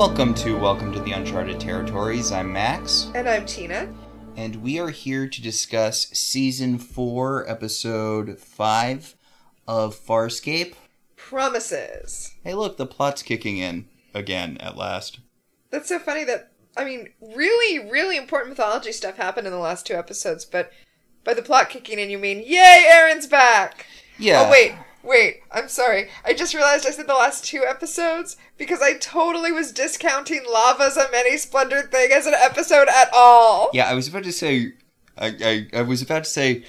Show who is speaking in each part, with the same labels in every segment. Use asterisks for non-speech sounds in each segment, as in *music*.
Speaker 1: Welcome to Welcome to the Uncharted Territories. I'm Max,
Speaker 2: And I'm Tina.
Speaker 1: and we are here to discuss Season 4, Episode 5 of Farscape.
Speaker 2: Promises.
Speaker 1: Hey, look, the plot's kicking in again at last.
Speaker 2: That's so funny that, I mean, really, really important mythology stuff happened in the last two episodes, but by the plot kicking in, you mean, yay, Aeryn's back!
Speaker 1: Yeah.
Speaker 2: Oh, wait, wait, I'm sorry. I just realized I said the last two episodes because I totally was discounting Lava's A Many Splendored Thing as an episode at all.
Speaker 1: Yeah, I was about to say. I, I, I was about to say.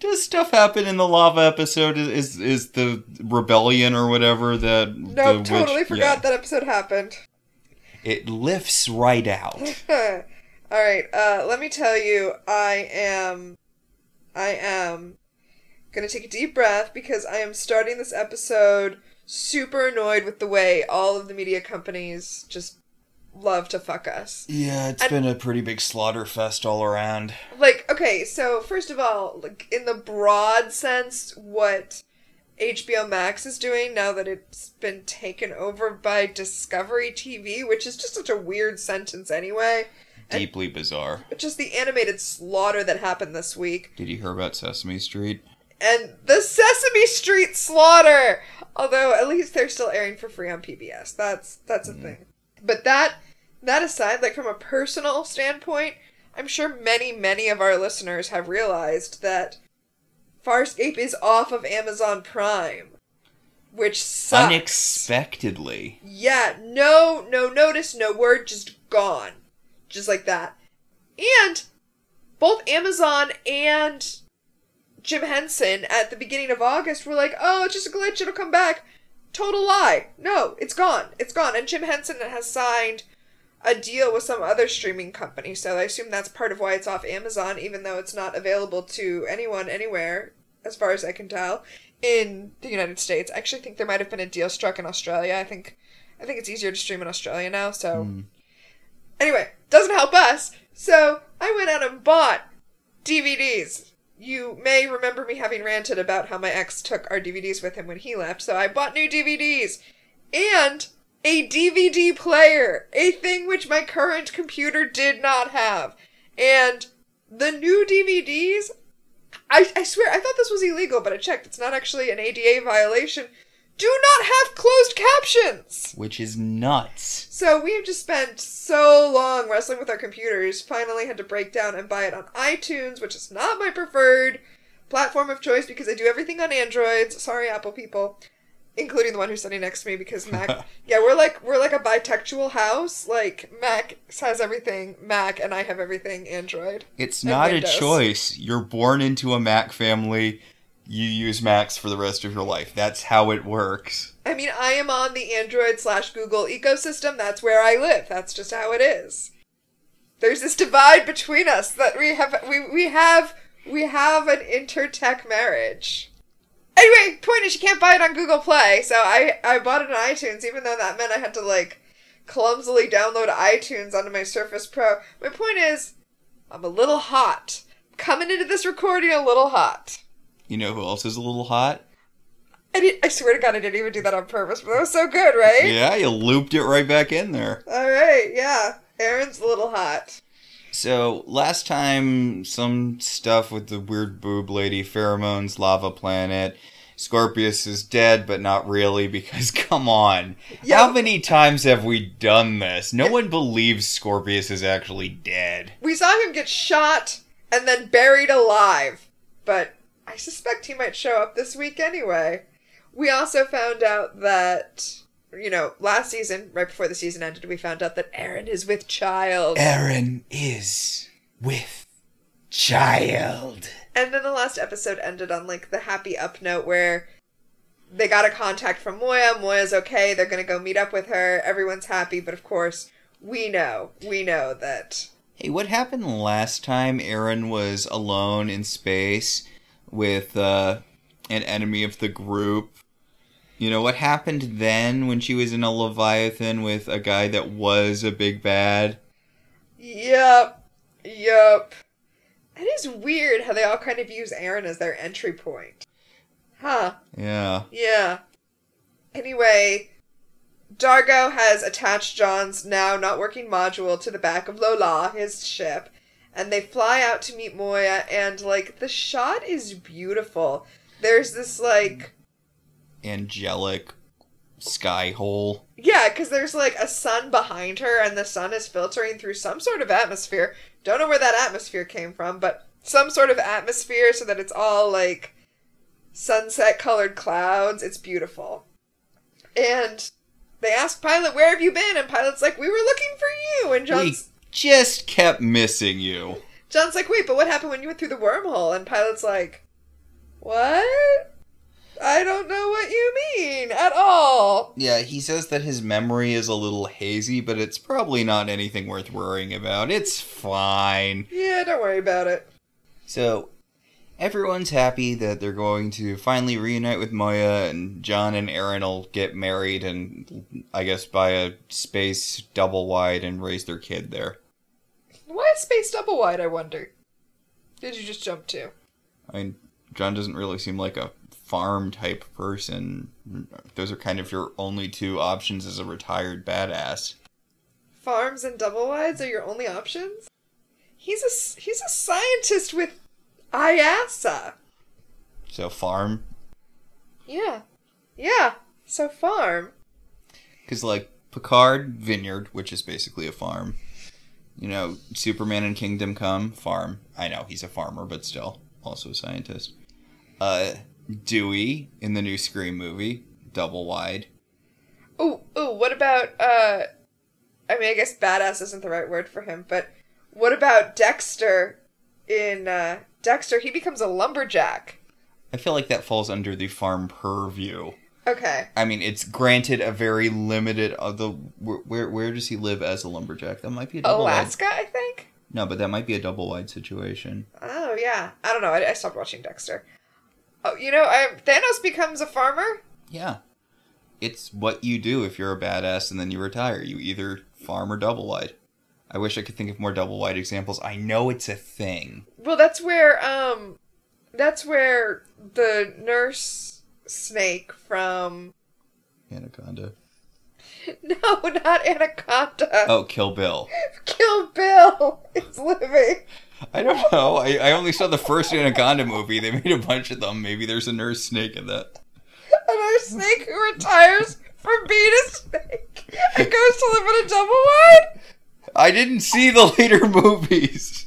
Speaker 1: Does stuff happen in the lava episode? Is is, is the rebellion or whatever that?
Speaker 2: No,
Speaker 1: witch-
Speaker 2: totally forgot
Speaker 1: yeah.
Speaker 2: that episode happened.
Speaker 1: It lifts right out. *laughs*
Speaker 2: All right, uh, let me tell you, I am, I am gonna take a deep breath because I am starting this episode super annoyed with the way all of the media companies just love to fuck us.
Speaker 1: Yeah, it's
Speaker 2: And-
Speaker 1: been a pretty big slaughter fest all around.
Speaker 2: Like, okay, so first of all, like in the broad sense, what HBO Max is doing now that it's been taken over by Discovery TV, which is just such a weird sentence anyway. And-
Speaker 1: Deeply bizarre.
Speaker 2: Just the animated slaughter that happened this week.
Speaker 1: Did you hear about Sesame Street?
Speaker 2: And the Sesame Street slaughter. Although at least they're still airing for free on PBS. That's that's a mm-hmm. thing. But that that aside, like from a personal standpoint, I'm sure many many of our listeners have realized that Farscape is off of Amazon Prime, which sucks.
Speaker 1: Unexpectedly.
Speaker 2: Yeah, no, no notice, no word, just gone. Just like that. And both Amazon and Jim Henson at the beginning of August were like, oh, it's just a glitch, it'll come back. Total lie. No, it's gone. It's gone. And Jim Henson has signed a deal with some other streaming company, so I assume that's part of why it's off Amazon, even though it's not available to anyone anywhere, as far as I can tell, in the United States. I actually think there might have been a deal struck in Australia. I think I think it's easier to stream in Australia now, so hmm. anyway, doesn't help us. So I went out and bought DVDs. You may remember me having ranted about how my ex took our DVDs with him when he left, so I bought new DVDs and a DVD player, a thing which my current computer did not have. And the new DVDs, I, I swear, I thought this was illegal, but I checked. It's not actually an ADA violation. Do not have closed captions!
Speaker 1: Which is nuts.
Speaker 2: So we have just spent so long wrestling with our computers, finally had to break down and buy it on iTunes, which is not my preferred platform of choice because I do everything on Androids. Sorry, Apple people. Including the one who's sitting next to me because Mac *laughs* Yeah, we're like we're like a bitextual house. Like Mac has everything Mac and I have everything Android.
Speaker 1: It's
Speaker 2: And
Speaker 1: not a choice. You're born into a Mac family. You use Macs for the rest of your life. That's how it works.
Speaker 2: I mean, I am on the Android slash Google ecosystem. That's where I live. That's just how it is. There's this divide between us that we have. We we have we have an intertech marriage. Anyway, point is you can't buy it on Google Play, so I I bought it on iTunes, even though that meant I had to like clumsily download iTunes onto my Surface Pro. My point is, I'm a little hot. Coming into this recording a little hot.
Speaker 1: You know who else is a little hot?
Speaker 2: I, did, I swear to God, I didn't even do that on purpose, but that was so good, right?
Speaker 1: Yeah, you looped it right back in there.
Speaker 2: All right, yeah. Aeryn's a little hot.
Speaker 1: So, last time, some stuff with the weird boob lady, pheromones, lava planet. Scorpius is dead, but not really, because *laughs* come on.
Speaker 2: Yeah.
Speaker 1: How many times have we done this? No one believes Scorpius is actually dead.
Speaker 2: We saw him get shot and then buried alive, but I suspect he might show up this week anyway. We also found out that, you know, last season, right before the season ended, we found out that Aeryn is with child.
Speaker 1: Aeryn is with child.
Speaker 2: And then the last episode ended on like the happy up note where they got a contact from Moya. Moya's okay. They're gonna go meet up with her. Everyone's happy, but of course, we know, we know that
Speaker 1: Hey, what happened last time Aeryn was alone in space with uh, an enemy of the group? You know, what happened then when she was in a Leviathan with a guy that was a big bad?
Speaker 2: Yep. Yep. It is weird how they all kind of use Aeryn as their entry point. Huh.
Speaker 1: Yeah.
Speaker 2: Yeah. Anyway, D'Argo has attached John's now not working module to the back of Lola, his ship, and they fly out to meet Moya, and like the shot is beautiful. There's this like
Speaker 1: Angelic sky hole.
Speaker 2: Yeah, because there's like a sun behind her, and the sun is filtering through some sort of atmosphere. Don't know where that atmosphere came from, but some sort of atmosphere so that it's all like sunset colored clouds. It's beautiful. And they ask Pilot, Where have you been? And Pilot's like, We were looking for you. And John's,
Speaker 1: We just kept missing you.
Speaker 2: John's like, Wait, but what happened when you went through the wormhole? And Pilot's like, What? I don't know what you mean at all.
Speaker 1: Yeah, he says that his memory is a little hazy, but it's probably not anything worth worrying about. It's fine.
Speaker 2: Yeah, don't worry about it.
Speaker 1: So, everyone's happy that they're going to finally reunite with Moya, and John and Aeryn will get married and, I guess, buy a space double wide and raise their kid there.
Speaker 2: Why is space double wide, I wonder? Did you just jump to?
Speaker 1: I mean, John doesn't really seem like a farm type person. Those are kind of your only two options as a retired badass.
Speaker 2: Farms and double wides are your only options? He's a he's a scientist with IASA.
Speaker 1: So farm,
Speaker 2: Yeah. Yeah. So farm.
Speaker 1: because like Picard Vineyard, which is basically a farm. You know, Superman and Kingdom Come farm. I know he's a farmer, but still also a scientist. Uh, Dewey in the new Scream movie, double wide.
Speaker 2: Ooh, ooh, what about uh I mean I guess badass isn't the right word for him, but what about Dexter in uh Dexter, he becomes a lumberjack.
Speaker 1: I feel like that falls under the farm purview.
Speaker 2: Okay.
Speaker 1: I mean, it's granted a very limited. Of the where, where where does he live as a lumberjack? That might be a double wide.
Speaker 2: Alaska, I think?
Speaker 1: No, but that might be a double wide situation.
Speaker 2: Oh yeah. I don't know. I, I stopped watching Dexter. Oh, you know, I, Thanos becomes a farmer.
Speaker 1: Yeah, it's what you do if you're a badass and then you retire. You either farm or double wide. I wish I could think of more double wide examples. I know it's a thing.
Speaker 2: Well, that's where um, that's where the nurse snake from
Speaker 1: Anaconda. *laughs*
Speaker 2: no, not Anaconda.
Speaker 1: Oh, Kill Bill. *laughs*
Speaker 2: Kill Bill is living.
Speaker 1: I don't know. I, I only saw the first Anaconda movie. They made a bunch of them. Maybe there's a nurse snake in that.
Speaker 2: A nurse snake who retires from being a snake and goes to live in a double wide.
Speaker 1: I didn't see the later movies.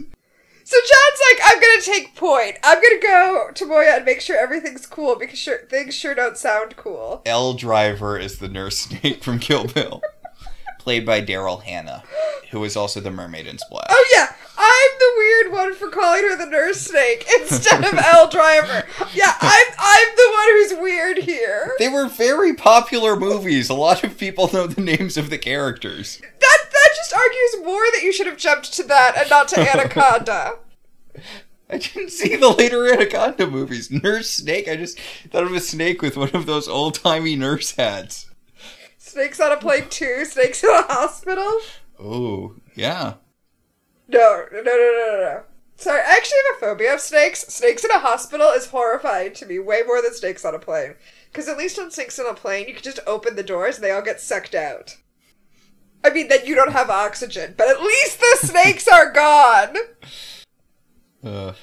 Speaker 2: So John's like, I'm gonna take point. I'm gonna go to Moya and make sure everything's cool because sure, things sure don't sound cool.
Speaker 1: Elle Driver is the nurse *laughs* snake from Kill Bill, played by Daryl Hannah, who is also the mermaid in Splash.
Speaker 2: Oh yeah, I'm the weird one for calling her the nurse snake *laughs* instead of Elle Driver. Yeah, I'm I'm the one who's weird here.
Speaker 1: They were very popular movies. A lot of people know the names of the characters.
Speaker 2: That that just argues more that you should have jumped to that and not to *laughs* Anaconda.
Speaker 1: I didn't see the later Anaconda movies. Nurse Snake, I just thought of a snake with one of those old timey nurse hats.
Speaker 2: Snakes on a plane too. Snakes in a hospital.
Speaker 1: Oh, yeah.
Speaker 2: No, no, no, no, no, no. Sorry, I actually have a phobia of snakes. Snakes in a hospital is horrifying to me, way more than snakes on a plane. Because at least on snakes on a plane, you can just open the doors and they all get sucked out. I mean, then you don't have oxygen, but at least the snakes are gone!
Speaker 1: Uh,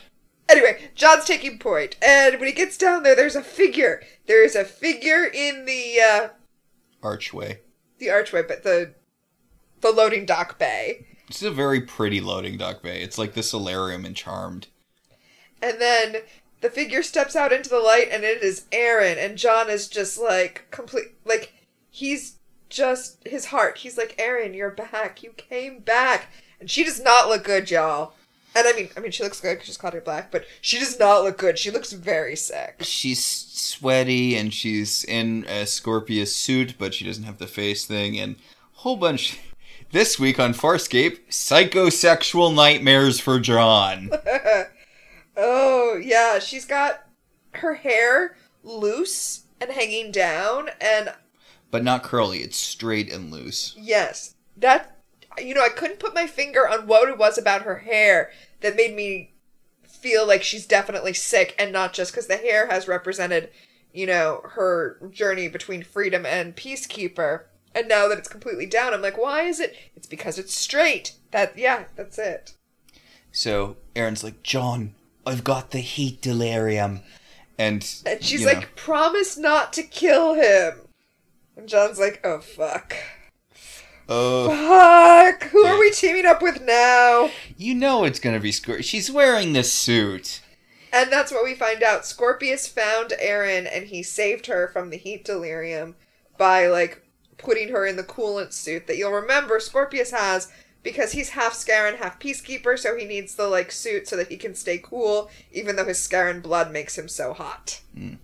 Speaker 2: Anyway, John's taking point, and when he gets down there, there's a figure. There is a figure in the, uh,
Speaker 1: archway.
Speaker 2: the archway, but the, the loading dock bay.
Speaker 1: This is a very pretty loading dock bay. It's like the solarium in Charmed.
Speaker 2: And then the figure steps out into the light, and it is Aeryn. And John is just like complete, like he's just his heart. He's like, Aeryn, you're back. You came back. And she does not look good, y'all. And I mean, I mean, she looks good because she's caught her black, but she does not look good. She looks very sick.
Speaker 1: She's sweaty and she's in a Scorpius suit, but she doesn't have the face thing and a whole bunch. This week on Farscape, psychosexual nightmares for John. *laughs*
Speaker 2: oh yeah, she's got her hair loose and hanging down, and
Speaker 1: But not curly, it's straight and loose.
Speaker 2: Yes. That you know, I couldn't put my finger on what it was about her hair that made me feel like she's definitely sick and not just cuz the hair has represented, you know, her journey between freedom and peacekeeper. And now that it's completely down, I'm like, why is it? It's because it's straight. That yeah, that's it.
Speaker 1: So Aeryn's like, John, I've got the heat delirium. And,
Speaker 2: And she's like,
Speaker 1: know,
Speaker 2: promise not to kill him. And John's like, oh fuck.
Speaker 1: oh,
Speaker 2: Fuck! Who are we teaming up with now?
Speaker 1: you know it's gonna be Scorpius. She's wearing the suit.
Speaker 2: And that's what we find out. Scorpius found Aeryn and he saved her from the heat delirium by like putting her in the coolant suit that you'll remember Scorpius has because he's half Scarran, half Peacekeeper, so he needs the like suit so that he can stay cool, even though his Scarran blood makes him so hot. Hmm.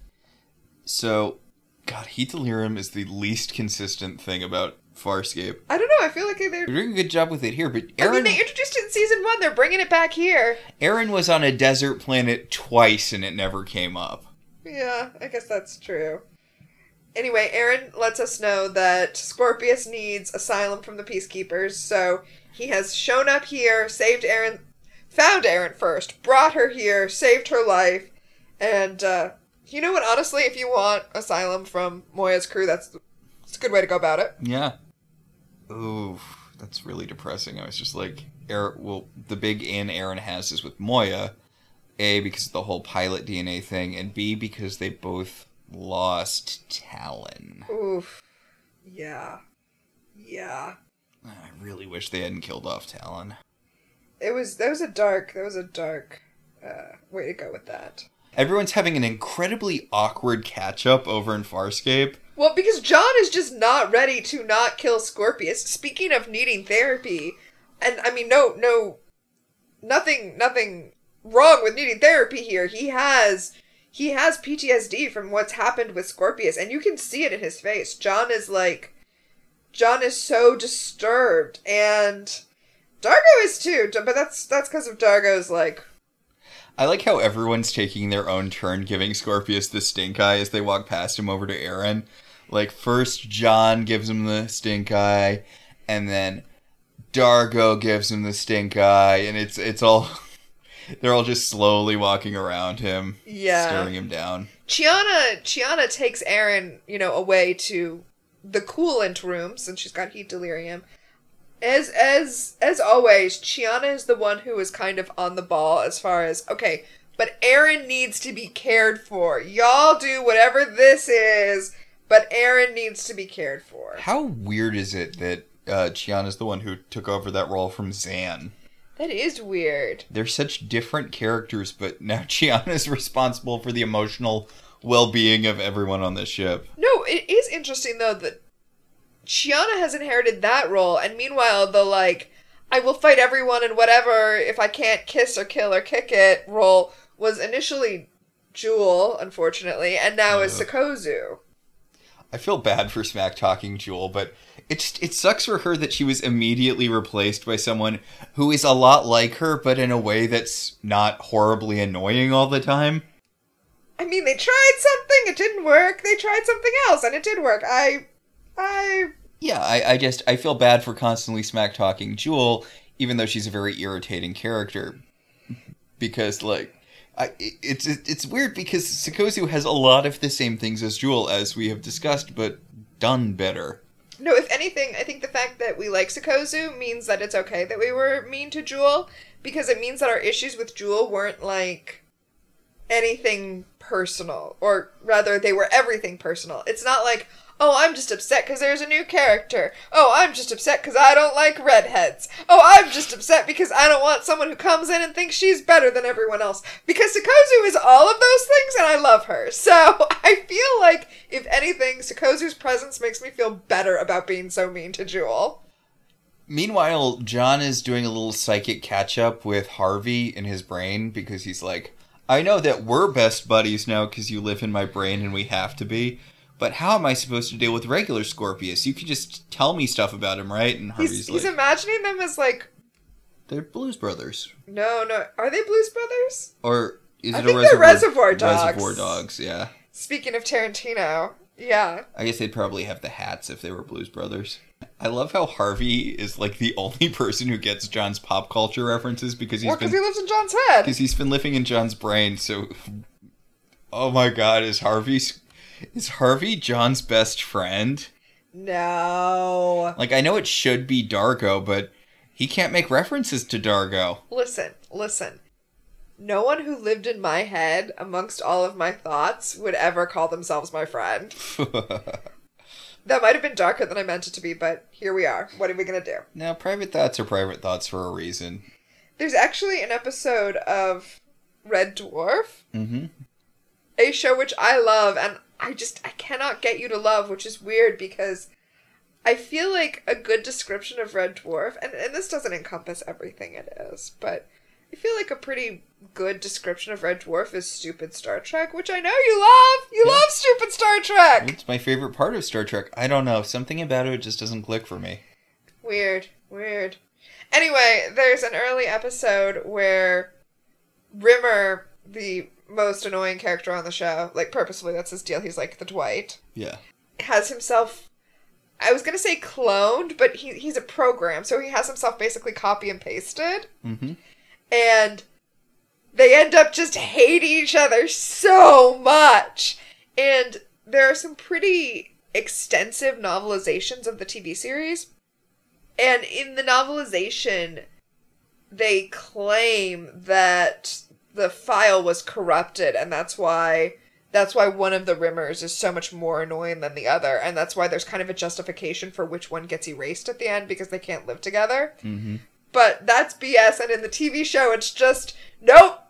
Speaker 1: So, God, heat delirium is the least consistent thing about Farscape.
Speaker 2: I don't know, I feel like they're
Speaker 1: doing a good job with it here, but
Speaker 2: I mean
Speaker 1: Aeryn,
Speaker 2: they introduced it in season one, they're bringing it back here.
Speaker 1: Aeryn was on a desert planet twice and it never came up.
Speaker 2: Yeah, I guess that's true. Anyway, Aeryn lets us know that Scorpius needs asylum from the Peacekeepers, so he has shown up here, saved Aeryn, found Aeryn first, brought her here, saved her life, and uh, you know what? Honestly, if you want asylum from Moya's crew, that's that's a good way to go about it.
Speaker 1: Yeah. Ooh, that's really depressing. I was just like, Aeryn, well, the big in Aeryn has is with Moya. A, because of the whole pilot DNA thing, and B, because they both lost Talyn.
Speaker 2: Oof. Yeah. Yeah.
Speaker 1: I really wish they hadn't killed off Talyn.
Speaker 2: It was that was a dark that was a dark uh, way to go with that.
Speaker 1: Everyone's having an incredibly awkward catch up over in Farscape.
Speaker 2: Well, because John is just not ready to not kill Scorpius. Speaking of needing therapy, and I mean, no, no, nothing, nothing wrong with needing therapy here. He has, he has PTSD from what's happened with Scorpius, and you can see it in his face. John is like, John is so disturbed, and D'Argo is too. But that's that's because of D'Argo's like
Speaker 1: I like how everyone's taking their own turn giving Scorpius the stink eye as they walk past him over to Aeryn. Like, first John gives him the stink eye, and then D'Argo gives him the stink eye, and it's it's all. *laughs* They're all just slowly walking around him,
Speaker 2: Yeah.
Speaker 1: staring him down.
Speaker 2: Chiana Chiana takes Aeryn, you know, away to the coolant room since she's got heat delirium. As as as always, Chiana is the one who is kind of on the ball as far as okay, but Aeryn needs to be cared for. Y'all do whatever this is, but Aeryn needs to be cared for.
Speaker 1: How weird is it that uh, Chiana's the one who took over that role from Zhaan?
Speaker 2: That is weird.
Speaker 1: They're such different characters, but now *laughs* Chiana's responsible for the emotional well-being of everyone on the ship.
Speaker 2: No, it is interesting though that Chiana has inherited that role, and meanwhile the like I will fight everyone and whatever if I can't kiss or kill or kick it role was initially Jool, unfortunately, and now is
Speaker 1: Ugh.
Speaker 2: Sikozu.
Speaker 1: I feel bad for smack talking Jool, but it's it sucks for her that she was immediately replaced by someone who is a lot like her, but in a way that's not horribly annoying all the time.
Speaker 2: I mean, they tried something, it didn't work. They tried something else, and it did work. I, I,
Speaker 1: Yeah, I, I just I feel bad for constantly smack talking Jool, even though she's a very irritating character, because like. I, it's it's weird because Sikozu has a lot of the same things as Jool, as we have discussed, but done better.
Speaker 2: no. If anything, I think the fact that we like Sikozu means that it's okay that we were mean to Jool because it means that our issues with Jool weren't like anything personal, or rather, they were everything personal. It's not like, oh, I'm just upset because there's a new character. Oh, I'm just upset because I don't like redheads. Oh, I'm just upset because I don't want someone who comes in and thinks she's better than everyone else. Because Sikozu is all of those things, and I love her. *laughs* So I feel like, if anything, Sikozu's presence makes me feel better about being so mean to Jool.
Speaker 1: Meanwhile, John is doing a little psychic catch up with Harvey in his brain because he's like, I know that we're best buddies now because you live in my brain and we have to be. But how am I supposed to deal with regular Scorpius? You can just tell me stuff about him, right? And Harvey's
Speaker 2: He's,
Speaker 1: like,
Speaker 2: he's imagining them as like,
Speaker 1: they're Blues Brothers.
Speaker 2: no, no, are they Blues Brothers?
Speaker 1: Or is
Speaker 2: I
Speaker 1: it
Speaker 2: think
Speaker 1: a reservoir,
Speaker 2: Reservoir Dogs.
Speaker 1: Reservoir Dogs, yeah.
Speaker 2: Speaking of Tarantino, yeah.
Speaker 1: I guess they'd probably have the hats if they were Blues Brothers. I love how Harvey is like the *laughs* only person who gets John's pop culture references because he's
Speaker 2: Well, because
Speaker 1: been
Speaker 2: he lives in John's head.
Speaker 1: because he's been living in John's brain. So, oh my God, is Harvey is Harvey John's best friend?
Speaker 2: No.
Speaker 1: Like I know it should be D'Argo, but he can't make references to D'Argo.
Speaker 2: Listen, listen. No one who lived in my head amongst all of my thoughts would ever call themselves my friend. *laughs* That might have been darker than I meant it to be, but here we are. What are we gonna do?
Speaker 1: now, private thoughts are private thoughts for a reason.
Speaker 2: There's actually an episode of Red Dwarf,
Speaker 1: Mm-hmm.
Speaker 2: a show which I love, and I just I cannot get you to love, which is weird because I feel like a good description of Red Dwarf, and, and this doesn't encompass everything it is, but I feel like a pretty good description of Red Dwarf is stupid Star Trek, which I know you love. You
Speaker 1: Yeah.
Speaker 2: love stupid Star Trek.
Speaker 1: It's my favorite part of Star Trek. I don't know. Something about it just doesn't click for me.
Speaker 2: Weird, weird. Anyway, there's an early episode where Rimmer, the most annoying character on the show, like purposefully, that's his deal. He's like the Dwight,
Speaker 1: Yeah.
Speaker 2: has himself. I was gonna say cloned, but he he's a program, so he has himself basically copy and pasted,
Speaker 1: Mm-hmm.
Speaker 2: and they end up just hating each other so much. And there are some pretty extensive novelizations of the TV series. And in the novelization, they claim that the file was corrupted, and that's why that's why one of the rimmers is so much more annoying than the other, and that's why there's kind of a justification for which one gets erased at the end because they can't live together.
Speaker 1: Mm-hmm.
Speaker 2: But that's BS, and in the TV show, it's just nope.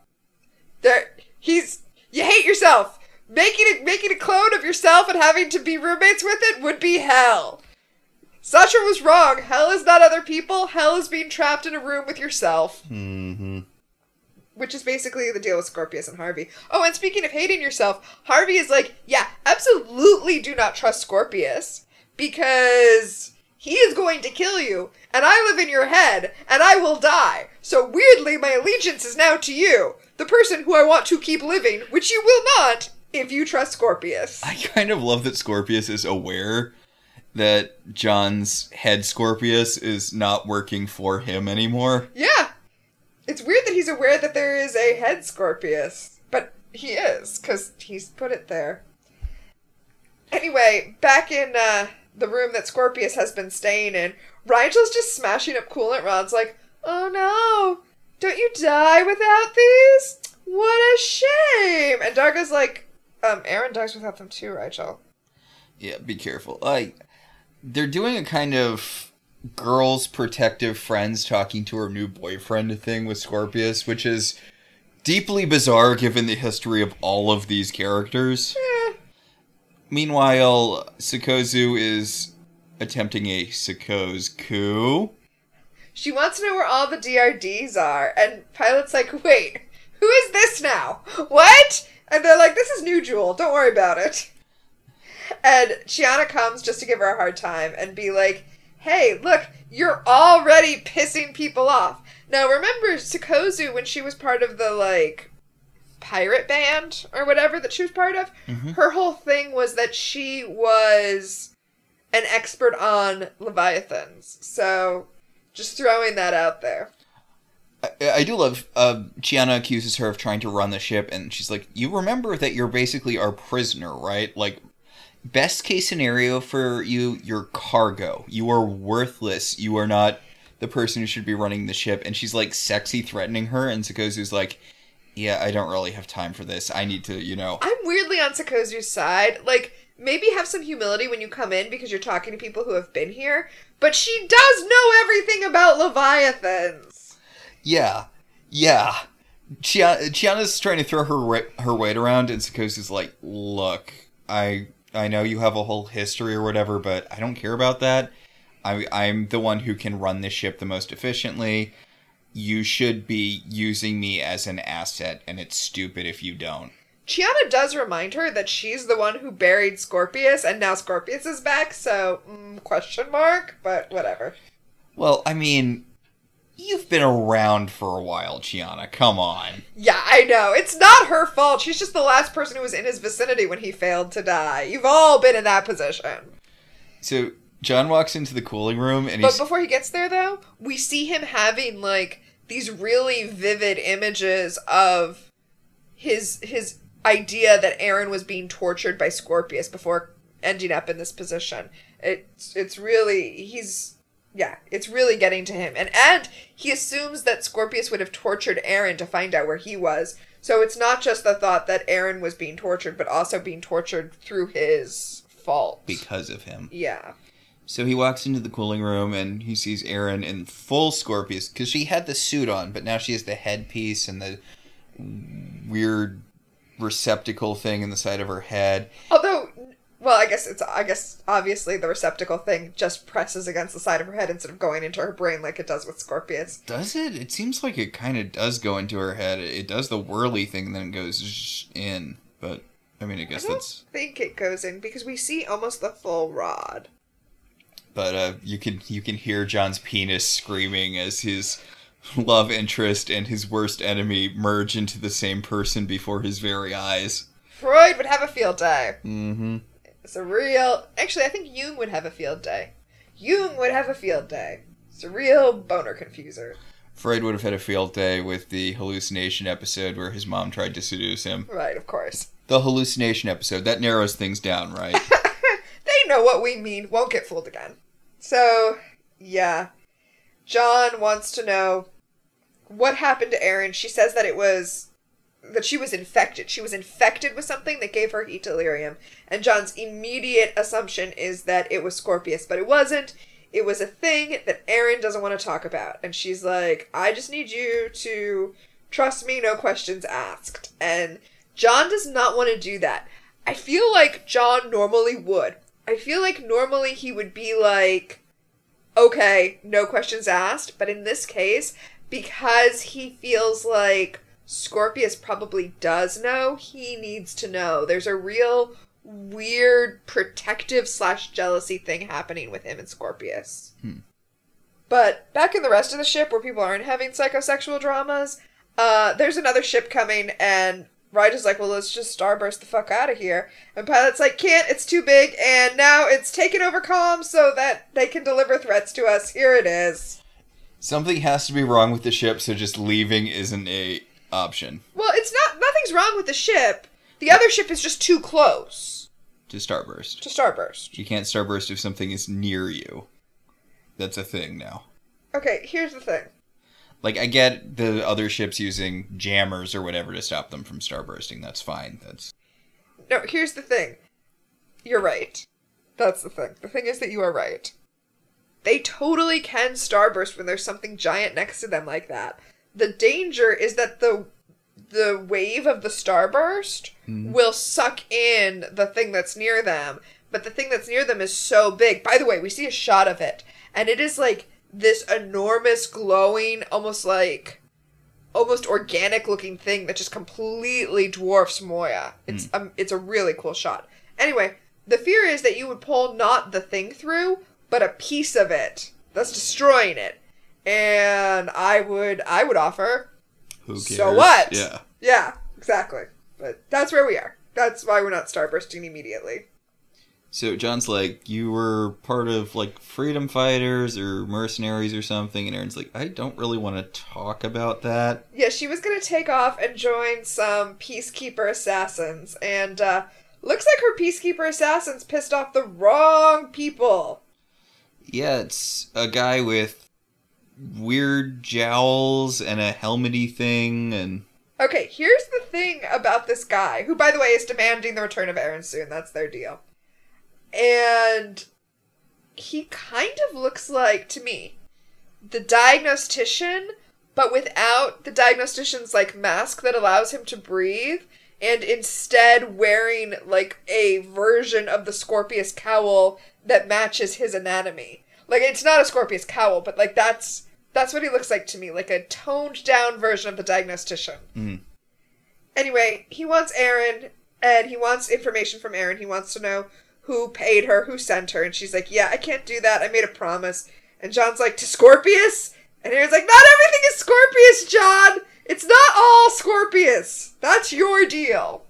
Speaker 2: There, he's you hate yourself. Making it making a clone of yourself and having to be roommates with it would be hell. Sartre was wrong. Hell is not other people. Hell is being trapped in a room with yourself,
Speaker 1: Mm-hmm.
Speaker 2: Which is basically the deal with Scorpius and Harvey. Oh, and speaking of hating yourself, Harvey is like, yeah, absolutely do not trust Scorpius because he is going to kill you, and I live in your head, and I will die. So weirdly, my allegiance is now to you, the person who I want to keep living, which you will not if you trust Scorpius.
Speaker 1: I kind of love that Scorpius is aware that John's head Scorpius is not working for him anymore.
Speaker 2: Yeah. It's weird that he's aware that there is a head Scorpius, but he is, because he's put it there. Anyway, back in uh, the room that Scorpius has been staying in, Rygel's just smashing up coolant rods like, oh no, don't you die without these? What a shame! And D'Argo's like, um, Aeryn dies without them too, Rygel.
Speaker 1: Yeah, be careful. Like, they're doing a kind of girls protective friends talking to her new boyfriend thing with Scorpius, which is deeply bizarre given the history of all of these characters.
Speaker 2: Eh,
Speaker 1: Meanwhile, Sikozu is attempting a Sikos coup.
Speaker 2: She wants to know where all the DRDs are, and Pilot's like, wait, who is this now? What? And they're like, this is New Jool, don't worry about it. And Chiana comes just to give her a hard time and be like, hey, look, you're already pissing people off. Now, remember Sikozu when she was part of the, like, pirate band or whatever that she was part of?
Speaker 1: Mhm.
Speaker 2: Her whole thing was that she was an expert on Leviathans. So, just throwing that out there.
Speaker 1: I, I do love. Uh, Chiana accuses her of trying to run the ship, and she's like, "You remember that you're basically our prisoner, right? Like, best case scenario for you, you're cargo. You are worthless. You are not the person who should be running the ship." And she's like, sexy threatening her, and Sikozu's like, "Yeah, I don't really have time for this. I need to, you know."
Speaker 2: I'm weirdly on Sikozu's side. Like, maybe have some humility when you come in because you're talking to people who have been here. But she does know everything about Leviathans.
Speaker 1: Yeah, yeah. Chia- Chiana's trying to throw her her weight around, and Sikozu's like, "Look, I I know you have a whole history or whatever, but I don't care about that. I I'm the one who can run this ship the most efficiently. You should be using me as an asset, and it's stupid if you don't."
Speaker 2: Chiana does remind her that she's the one who buried Scorpius, and now Scorpius is back. So, mm, question mark. But whatever.
Speaker 1: Well, I mean, you've been around for a while, Chiana. Come on.
Speaker 2: Yeah, I know. It's not her fault. She's just the last person who was in his vicinity when he failed to die. You've all been in that position.
Speaker 1: So John walks into the cooling room, and
Speaker 2: But
Speaker 1: he's
Speaker 2: before he gets there, though, we see him having like these really vivid images of his his idea that Aeryn was being tortured by Scorpius before ending up in this position. It's it's really he's yeah, it's really getting to him. And and he assumes that Scorpius would have tortured Aeryn to find out where he was. So it's not just the thought that Aeryn was being tortured, but also being tortured through his fault.
Speaker 1: because of him.
Speaker 2: yeah.
Speaker 1: So he walks into the cooling room and he sees Aeryn in full Scorpius because she had the suit on, but now she has the headpiece and the weird receptacle thing in the side of her head.
Speaker 2: Although, well, I guess it's I guess obviously the receptacle thing just presses against the side of her head instead of going into her brain like it does with Scorpius.
Speaker 1: Does it? It seems like it kind of does go into her head. It does the whirly thing, and then it goes in. But I mean, I guess that's I
Speaker 2: don't
Speaker 1: that's.
Speaker 2: think it goes in because we see almost the full rod.
Speaker 1: But uh, you can you can hear John's penis screaming as his love interest and his worst enemy merge into the same person before his very eyes.
Speaker 2: Freud would have a field day.
Speaker 1: Mm-hmm.
Speaker 2: It's a real. Actually, I think Jung would have a field day. Jung would have a field day. It's a real boner confuser.
Speaker 1: Freud would have had a field day with the hallucination episode where his mom tried to seduce him.
Speaker 2: Right, of course.
Speaker 1: The hallucination episode that narrows things down, right? *laughs*
Speaker 2: they know what we mean. Won't get fooled again. So, yeah. John wants to know what happened to Aeryn. She says that it was that she was infected. She was infected with something that gave her heat delirium. And John's immediate assumption is that it was Scorpius, but it wasn't. It was a thing that Aeryn doesn't want to talk about. And she's like, I just need you to trust me, no questions asked. And John does not want to do that. I feel like John normally would. I feel like normally he would be like, okay, no questions asked. But in this case, because he feels like Scorpius probably does know, he needs to know. There's a real weird protective slash jealousy thing happening with him and Scorpius. But back in the rest of the ship where people aren't having psychosexual dramas, uh, there's another ship coming and Ryder's like, well, let's just starburst the fuck out of here. And Pilot's like, can't, it's too big, and now it's taken over comms so that they can deliver threats to us. Here it is.
Speaker 1: Something has to be wrong with the ship, so just leaving isn't a option
Speaker 2: Well, it's not, nothing's wrong with the ship. The other ship is just too close
Speaker 1: to starburst.
Speaker 2: to starburst.
Speaker 1: You can't starburst if something is near you. That's a thing now.
Speaker 2: Okay, here's the thing.
Speaker 1: Like I get the other ships using jammers or whatever to stop them from starbursting. That's fine. That's
Speaker 2: No, here's the thing. You're right. That's the thing. The thing is that you are right. They totally can starburst when there's something giant next to them like that. The danger is that the the wave of the starburst will suck in the thing that's near them, but the thing that's near them is so big. By the way, we see a shot of it, and it is like this enormous glowing almost like almost organic looking thing that just completely dwarfs Moya. It's um, it's a really cool shot. Anyway, the fear is that you would pull not the thing through, but a piece of it that's destroying it. And I would I would offer
Speaker 1: who cares?
Speaker 2: So what?
Speaker 1: Yeah.
Speaker 2: yeah, exactly. But that's where we are. That's why we're not starbursting immediately.
Speaker 1: So John's like, you were part of like freedom fighters or mercenaries or something, and Aeryn's like, I don't really want to talk about that.
Speaker 2: Yeah, she was gonna take off and join some peacekeeper assassins, and uh, looks like her peacekeeper assassins pissed off the wrong people.
Speaker 1: Yeah, it's a guy with weird jowls and a helmety thing, and
Speaker 2: Okay, here's the thing about this guy, who, by the way, is demanding the return of Aeryn soon. That's their deal. And he kind of looks like, to me, the diagnostician, but without the diagnostician's, like, mask that allows him to breathe, and instead wearing, like, a version of the Scorpius cowl that matches his anatomy. Like, it's not a Scorpius cowl, but, like, that's. That's what he looks like to me, like a toned down version of the diagnostician.
Speaker 1: Mhm.
Speaker 2: Anyway, he wants Aeryn, and he wants information from Aeryn. He wants to know who paid her, who sent her, and she's like, "Yeah, I can't do that. I made a promise." And John's like, "To Scorpius?" And Aeryn's like, "Not everything is Scorpius, John. It's not all Scorpius. That's your deal."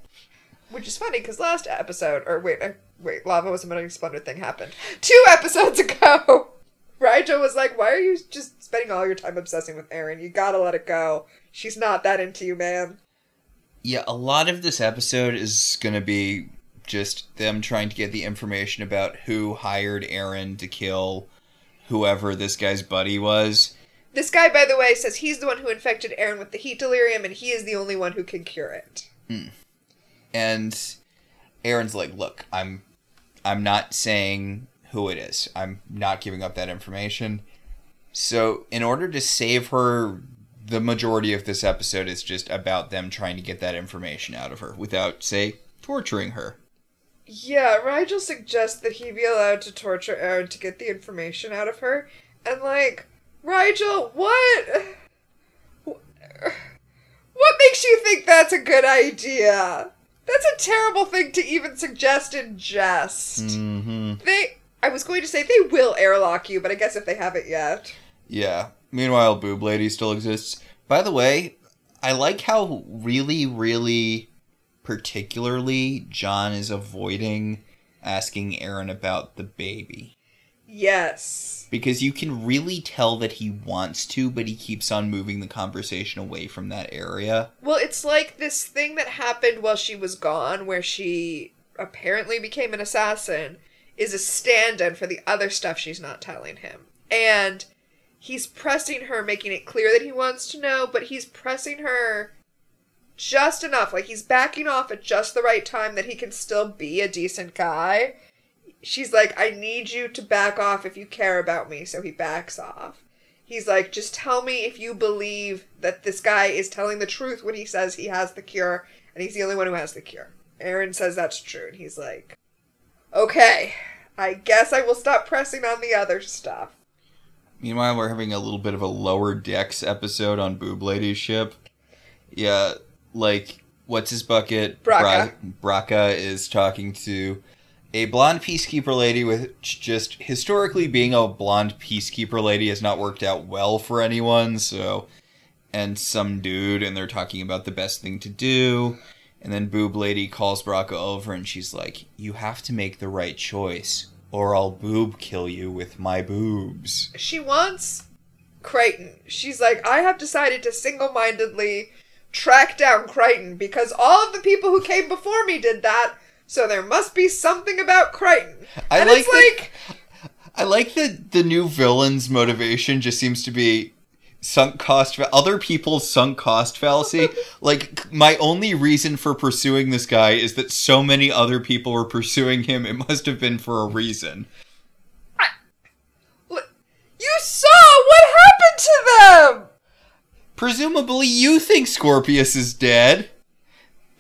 Speaker 2: Which is funny because last episode, or wait, wait, lava was a Metal Splendor thing happened two episodes ago. *laughs* Rygel was like, "Why are you just spending all your time obsessing with Aeryn? You gotta let it go. She's not that into you, man."
Speaker 1: yeah, a lot of this episode is gonna be just them trying to get the information about who hired Aeryn to kill whoever this guy's buddy was.
Speaker 2: This guy, by the way, says he's the one who infected Aeryn with the heat delirium, and he is the only one who can cure it. Hmm.
Speaker 1: And Aeryn's like, "Look, I'm I'm not saying who it is. I'm not giving up that information." So, in order to save her, the majority of this episode is just about them trying to get that information out of her without, say, torturing her.
Speaker 2: Yeah, Rygel suggests that he be allowed to torture Aeryn to get the information out of her. And, like, Rygel, what? What makes you think that's a good idea? That's a terrible thing to even suggest in jest.
Speaker 1: Mm-hmm.
Speaker 2: They. I was going to say they will airlock you, but I guess if they haven't yet.
Speaker 1: Yeah. Meanwhile, Boob Lady still exists. By the way, I like how really, really particularly John is avoiding asking Aeryn about the baby.
Speaker 2: Yes.
Speaker 1: Because you can really tell that he wants to, but he keeps on moving the conversation away from that area.
Speaker 2: Well, it's like this thing that happened while she was gone, where she apparently became an assassin, is a stand in for the other stuff she's not telling him. And he's pressing her, making it clear that he wants to know, but he's pressing her just enough. Like he's backing off at just the right time that he can still be a decent guy. She's like, I need you to back off if you care about me. So he backs off. He's like, just tell me if you believe that this guy is telling the truth when he says he has the cure and he's the only one who has the cure. Aeryn says that's true, and he's like, okay, I guess I will stop pressing on the other stuff.
Speaker 1: Meanwhile, we're having a little bit of a lower decks episode on Boob Lady's ship. Yeah, like, what's his bucket?
Speaker 2: Braca.
Speaker 1: Bra- Braca is talking to a blonde peacekeeper lady, which just historically being a blonde peacekeeper lady has not worked out well for anyone, so. And some dude, and they're talking about the best thing to do. And then Boob Lady calls Braca over, and she's like, You have to make the right choice, or I'll boob kill you with my boobs.
Speaker 2: She wants Crichton. She's like, I have decided to single mindedly track down Crichton because all of the people who came before me did that, so there must be something about Crichton.
Speaker 1: I
Speaker 2: and
Speaker 1: like
Speaker 2: it's
Speaker 1: that-
Speaker 2: like,
Speaker 1: I like that the new villain's motivation just seems to be sunk cost other people's sunk cost fallacy. *laughs* like my only reason for pursuing this guy is that so many other people were pursuing him. It must have been for a reason.
Speaker 2: Look, You saw what happened to them!
Speaker 1: Presumably you think Scorpius is dead.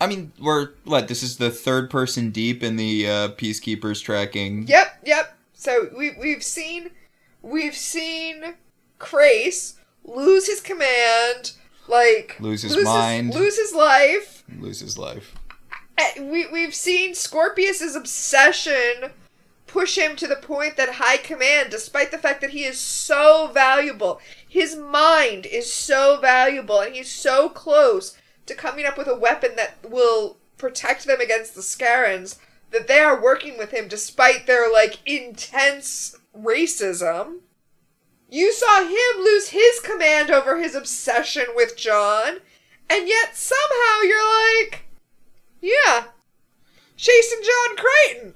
Speaker 1: I mean, we're what? This is the third person deep in the uh, peacekeepers tracking.
Speaker 2: Yep, yep. So we we've seen we've seen Crais lose his command, like
Speaker 1: Lose his mind.
Speaker 2: lose his life.
Speaker 1: Lose his life.
Speaker 2: Eh, We we've seen Scorpius's obsession push him to the point that high command, despite the fact that he is so valuable, his mind is so valuable, and he's so close to coming up with a weapon that will protect them against the Scarrans, that they are working with him despite their like intense racism. You saw him lose his command over his obsession with John, and yet somehow you're like, yeah, chasing John Crichton.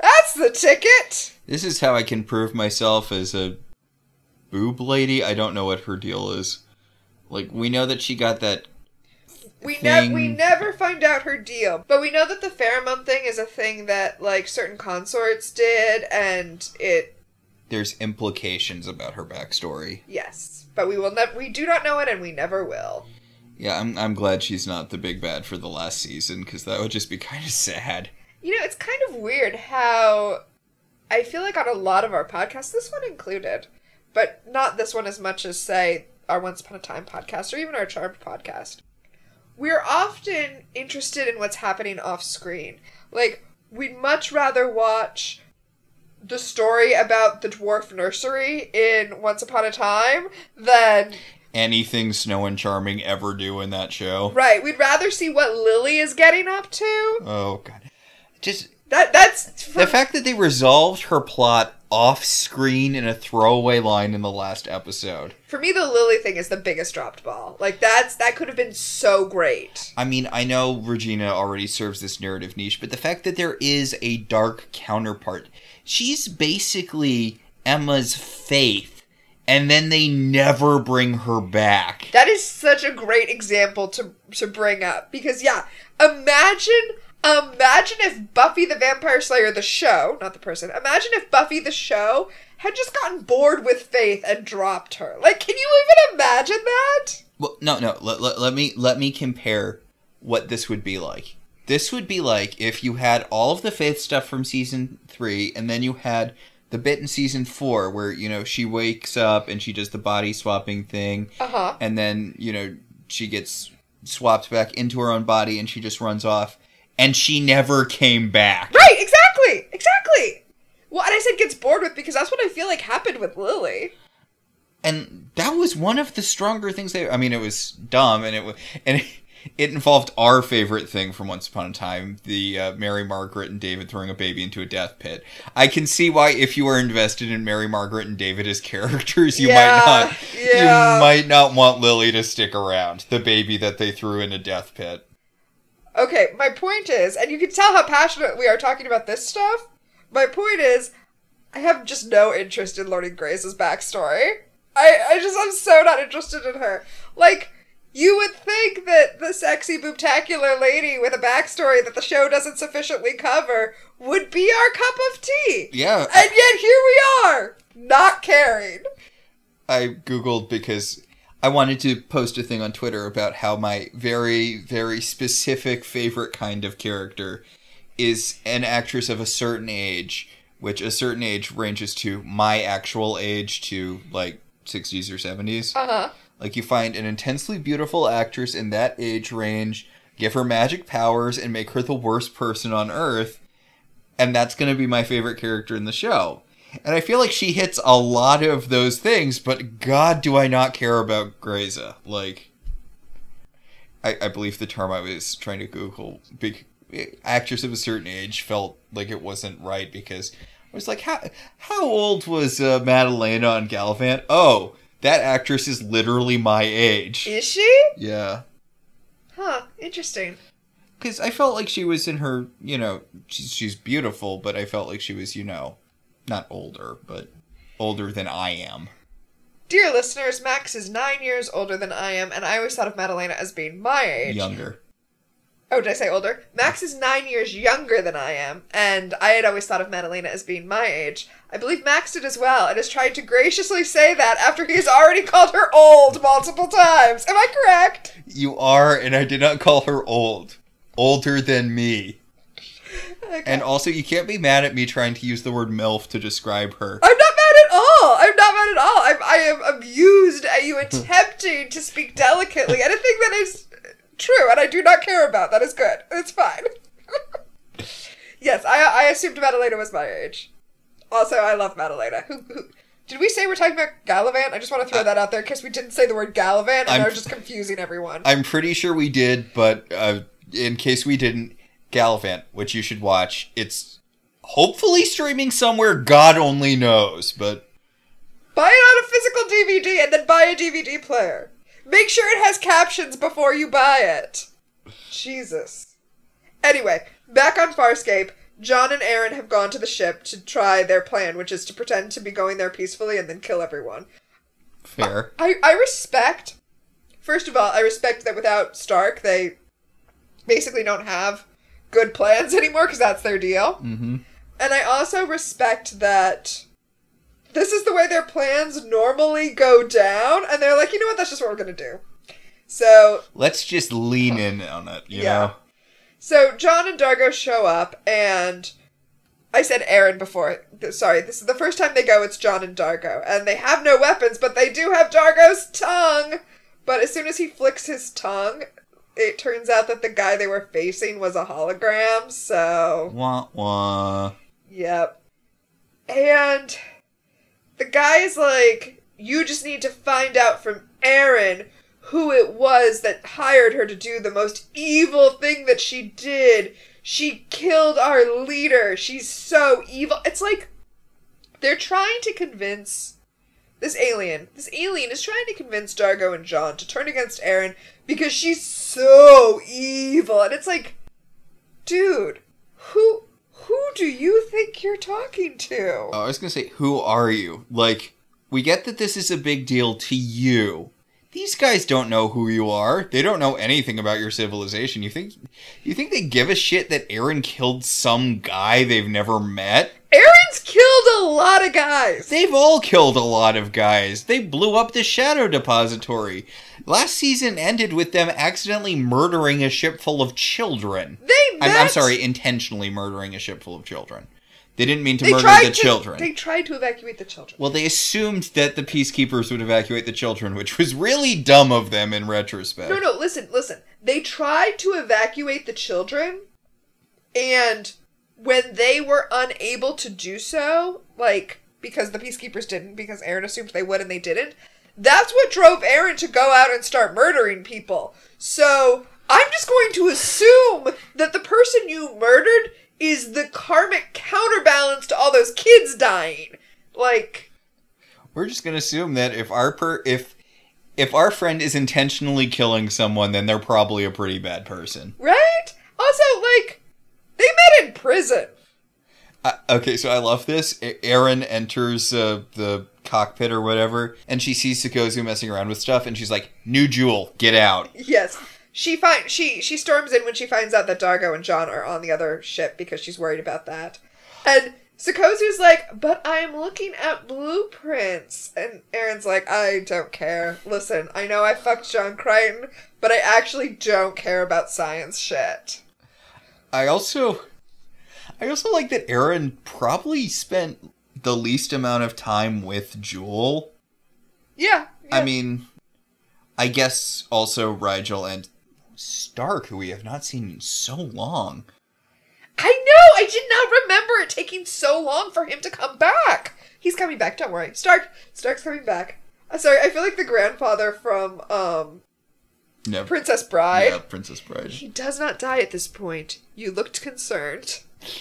Speaker 2: That's the ticket.
Speaker 1: This is how I can prove myself as a boob lady. I don't know what her deal is. Like we know that she got that.
Speaker 2: We ne- we never find out her deal, but we know that the pheromone thing is a thing that like certain consorts did, and it
Speaker 1: There's implications about her backstory.
Speaker 2: yes, but we will never we do not know it, and we never will.
Speaker 1: Yeah, I'm I'm glad she's not the big bad for the last season because that would just be *laughs* kind of sad.
Speaker 2: You know, it's kind of weird how I feel like on a lot of our podcasts, this one included, but not this one as much as, say, our Once Upon a Time podcast or even our Charmed podcast. We're often interested in what's happening off screen. Like, we'd much rather watch the story about the dwarf nursery in Once Upon a Time than
Speaker 1: Anything Snow and Charming ever do in that show?
Speaker 2: right. We'd rather see what Lily is getting up to.
Speaker 1: Oh god, just
Speaker 2: That that's
Speaker 1: the fact that they resolved her plot off screen in a throwaway line in the last episode.
Speaker 2: For me, the Lily thing is the biggest dropped ball. Like that's that could have been so great.
Speaker 1: I mean, I know Regina already serves this narrative niche, but the fact that there is a dark counterpart, she's basically Emma's faith, and then they never bring her back.
Speaker 2: That is such a great example to to bring up because yeah, imagine imagine if Buffy the Vampire Slayer the show, not the person. Imagine if Buffy the show had just gotten bored with Faith and dropped her. Like, can you even imagine that?
Speaker 1: Well, no, no. Let, let, let me let me compare what this would be like. This would be like if you had all of the Faith stuff from season three, and then you had the bit in season four where you know she wakes up and she does the body swapping thing,
Speaker 2: Uh huh.
Speaker 1: and then you know she gets swapped back into her own body and she just runs off, and she never came back.
Speaker 2: Right, exactly, exactly. Well, and I said gets bored with because that's what I feel like happened with Lily.
Speaker 1: and that was one of the stronger things they i mean it was dumb and it was and it *laughs* involved our favorite thing from once upon a time the uh, mary margaret and david throwing a baby into a death pit i can see why if you are invested in mary margaret and david as *laughs* characters you
Speaker 2: Yeah,
Speaker 1: might not
Speaker 2: yeah.
Speaker 1: you might not want lily to stick around the baby that they threw in a death pit
Speaker 2: Okay, my point is, and you can tell how passionate we are talking about this stuff. My point is, I have just no interest in learning Grayza's backstory. I, I just, I'm so not interested in her. Like, you would think that the sexy, boobtacular lady with a backstory that the show doesn't sufficiently cover would be our cup of tea.
Speaker 1: yeah
Speaker 2: And yet here we are, not caring.
Speaker 1: I googled because I wanted to post a thing on Twitter about how my very very specific favorite kind of character is an actress of a certain age, which a certain age ranges to my actual age to like 60s or 70s.
Speaker 2: Uh huh.
Speaker 1: Like you find an intensely beautiful actress in that age range, give her magic powers and make her the worst person on earth, and that's going to be my favorite character in the show. And I feel like she hits a lot of those things, but god do I not care about Grayza. Like I, I believe the term I was trying to Google big actress of a certain age felt like it wasn't right because I was like, how how old was uh, Madalena on Galavant? Oh, that actress is literally my age.
Speaker 2: Is she?
Speaker 1: Yeah,
Speaker 2: Huh, interesting.
Speaker 1: because I felt like she was in her, you know, she's she's beautiful, but I felt like she was, you know, not older, but older than I am.
Speaker 2: Dear listeners, Max is nine years older than I am, and I always thought of Madalena as being my age.
Speaker 1: Younger.
Speaker 2: Oh, did I say older? Max is nine years younger than I am, and I had always thought of Madalena as being my age. I believe Max did as well, and has tried to graciously say that after he has already called her old multiple times. Am I correct?
Speaker 1: You are, and I did not call her old. Older than me.
Speaker 2: Okay.
Speaker 1: And also, you can't be mad at me trying to use the word MILF to describe her.
Speaker 2: I'm not mad at all. I'm not mad at all. I'm, I am amused at you *laughs* attempting to speak delicately. Anything that is true and I do not care about, that is good. It's fine. *laughs* yes, I, I assumed Madalena was my age. Also, I love Madalena. Who, *laughs* who, did we say we're talking about Galavant? I just want to throw that out there because we didn't say the word Galavant and
Speaker 1: I'm-
Speaker 2: I was just confusing everyone.
Speaker 1: I'm pretty sure we did, but uh, in case we didn't, Galavant, which you should watch. It's hopefully streaming somewhere, God only knows, but
Speaker 2: Buy it on a physical DVD and then buy a DVD player. Make sure it has captions before you buy it. Jesus. Anyway, back on Farscape, John and Aeryn have gone to the ship to try their plan, which is to pretend to be going there peacefully and then kill everyone.
Speaker 1: fair.
Speaker 2: I, I respect, first of all, I respect that without Stark, they basically don't have good plans *laughs* anymore because that's their deal.
Speaker 1: Mm-hmm.
Speaker 2: And I also respect that this is the way their plans normally go down, and they're like, you know what, that's just what we're gonna do. So,
Speaker 1: Let's just lean in on it, you
Speaker 2: Yeah.
Speaker 1: know?
Speaker 2: so John and D'Argo show up, and I said Aeryn before. Sorry, this is the first time they go. It's John and D'Argo, and they have no weapons, but they do have D'Argo's tongue. But as soon as he flicks his tongue, it turns out that the guy they were facing was a hologram. So
Speaker 1: Wah wah.
Speaker 2: Yep. And the guy is like, you just need to find out from Aeryn who it was that hired her to do the most evil thing that she did. She killed our leader. She's so evil. It's like they're trying to convince this alien. This alien is trying to convince D'Argo and John to turn against Aeryn because she's so evil. And it's like, dude, who who do you think you're talking to?
Speaker 1: Oh, I was gonna say, who are you? Like, we get that this is a big deal to you. These guys don't know who you are. They don't know anything about your civilization. You think you think they give a shit that Aeryn killed some guy they've never met?
Speaker 2: Aeryn's killed a lot of guys.
Speaker 1: They've all killed a lot of guys. They blew up the Shadow Depository. Last season ended with them accidentally murdering a ship full of children.
Speaker 2: They
Speaker 1: I'm. I'm sorry, intentionally murdering a ship full of children. They didn't mean to
Speaker 2: They
Speaker 1: murder the
Speaker 2: to,
Speaker 1: children.
Speaker 2: They tried to evacuate the children.
Speaker 1: Well, they assumed that the peacekeepers would evacuate the children, which was really dumb of them in retrospect.
Speaker 2: No, no, listen, listen. They tried to evacuate the children, and when they were unable to do so, like, because the peacekeepers didn't, because Aeryn assumed they would and they didn't, that's what drove Aeryn to go out and start murdering people. So, I'm just going to assume that the person you murdered is the karmic counterbalance to all those kids dying. Like,
Speaker 1: We're just gonna assume that if our per if if our friend is intentionally killing someone, then they're probably a pretty bad person.
Speaker 2: right? Also, like, they met in prison.
Speaker 1: Uh, okay, so I love this. Aeryn enters uh, the cockpit or whatever, and she sees Sikozu messing around with stuff, and she's like, "New Jool, get out."
Speaker 2: Yes. She find she she storms in when she finds out that D'Argo and John are on the other ship because she's worried about that. And Sikozu's like, "But I'm looking at blueprints." And Aeryn's like, "I don't care. Listen, I know I fucked John Crichton, but I actually don't care about science shit."
Speaker 1: I also, I also like that Aeryn probably spent the least amount of time with Jool.
Speaker 2: Yeah.
Speaker 1: I mean, I guess also Rygel and Stark, who we have not seen in so long.
Speaker 2: I know. I did not remember it taking so long for him to come back. He's coming back. Don't worry. Stark. Stark's coming back. Sorry, I feel like the grandfather from um
Speaker 1: No,
Speaker 2: Princess Bride.
Speaker 1: yeah, Princess Bride.
Speaker 2: He does not die at this point. You looked concerned. *laughs*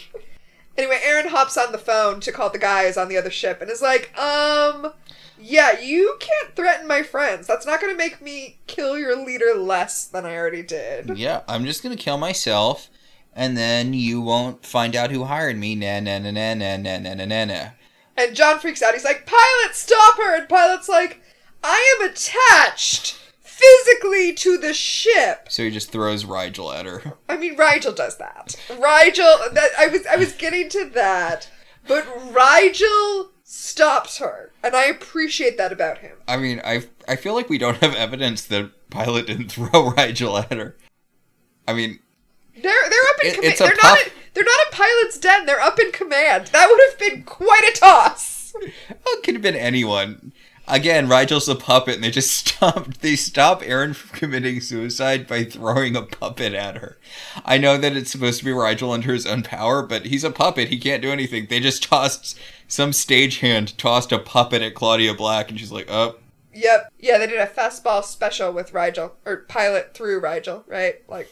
Speaker 2: Anyway, Aeryn hops on the phone to call the guys on the other ship and is like, um, yeah, you can't threaten my friends. That's not gonna make me kill your leader less than I already did.
Speaker 1: Yeah, I'm just gonna kill myself, and then you won't find out who hired me. Na na na na na na na na na na.
Speaker 2: And John freaks out. He's like, Pilot, stop her! And Pilot's like, I am attached physically to the ship.
Speaker 1: So he just throws Rygel at her.
Speaker 2: I mean, Rygel does that. Rygel, that I was, I was getting to that, but Rygel stops her, and I appreciate that about him.
Speaker 1: I mean, I I feel like we don't have evidence that Pilot didn't *laughs* throw Rygel at her. I mean,
Speaker 2: They're they're up in
Speaker 1: It-
Speaker 2: command. They're
Speaker 1: puff-
Speaker 2: not. In, they're not in Pilot's den. They're up in command. That would have been quite a toss.
Speaker 1: it could have been anyone. Again, Rygel's a puppet, and they just *laughs* stop they stop Aeryn from committing suicide by throwing a puppet at her. I know that it's supposed to be Rygel under his own power, but he's a puppet. He can't do anything. They just tossed some stagehand tossed a puppet at Claudia Black, and she's like, "Oh,
Speaker 2: Yep. Yeah, they did a fastball special with Rygel or Pilot threw Rygel, right? Like,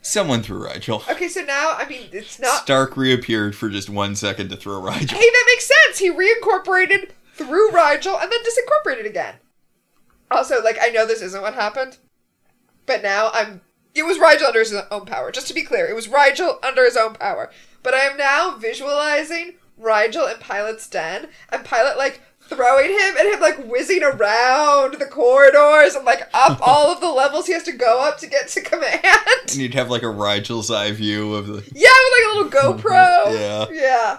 Speaker 1: someone threw Rygel."
Speaker 2: okay, so now I mean, it's not.
Speaker 1: Stark reappeared for just one second to throw Rygel.
Speaker 2: Hey, that makes sense. He reincorporated through Rygel and then disincorporated again. Also, like, I know this isn't what happened, but now I'm. It was Rygel under his own power. Just to be clear, it was Rygel under his own power. But I am now visualizing Rygel in Pilot's den, and Pilot, like, throwing him and him, like, whizzing around the corridors and, like, up *laughs* all of the levels he has to go up to get to command.
Speaker 1: And you'd have like a Rygel's eye view of the.
Speaker 2: Yeah, with like a little *laughs* GoPro.
Speaker 1: Yeah.
Speaker 2: Yeah.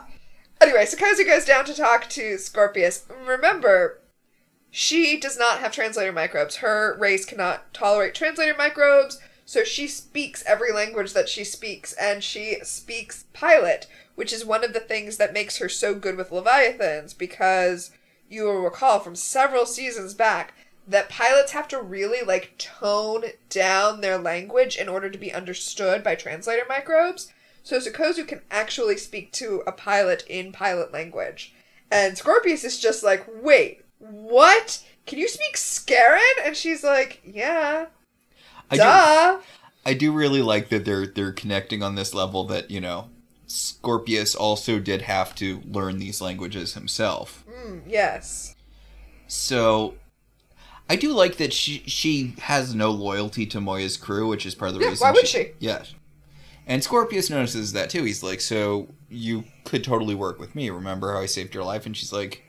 Speaker 2: Anyway, Sikozu goes down to talk to Scorpius. Remember, she does not have translator microbes. Her race cannot tolerate translator microbes, so she speaks every language that she speaks, and she speaks pilot, which is one of the things that makes her so good with Leviathans, because you will recall from several seasons back that pilots have to really like tone down their language in order to be understood by translator microbes. So Sikozu can actually speak to a pilot in pilot language. And Scorpius is just like, wait, what? Can you speak Scarran? And she's like, yeah,
Speaker 1: I do,
Speaker 2: duh.
Speaker 1: I do really like that they're they're connecting on this level that you know Scorpius also did have to learn these languages himself.
Speaker 2: Mm, yes.
Speaker 1: So I do like that she she has no loyalty to Moya's crew, which is part of the
Speaker 2: Yeah,
Speaker 1: reason.
Speaker 2: why would she?
Speaker 1: Yeah. And Scorpius notices that too. He's like, "So you could totally work with me. Remember how I saved your life?" And she's like,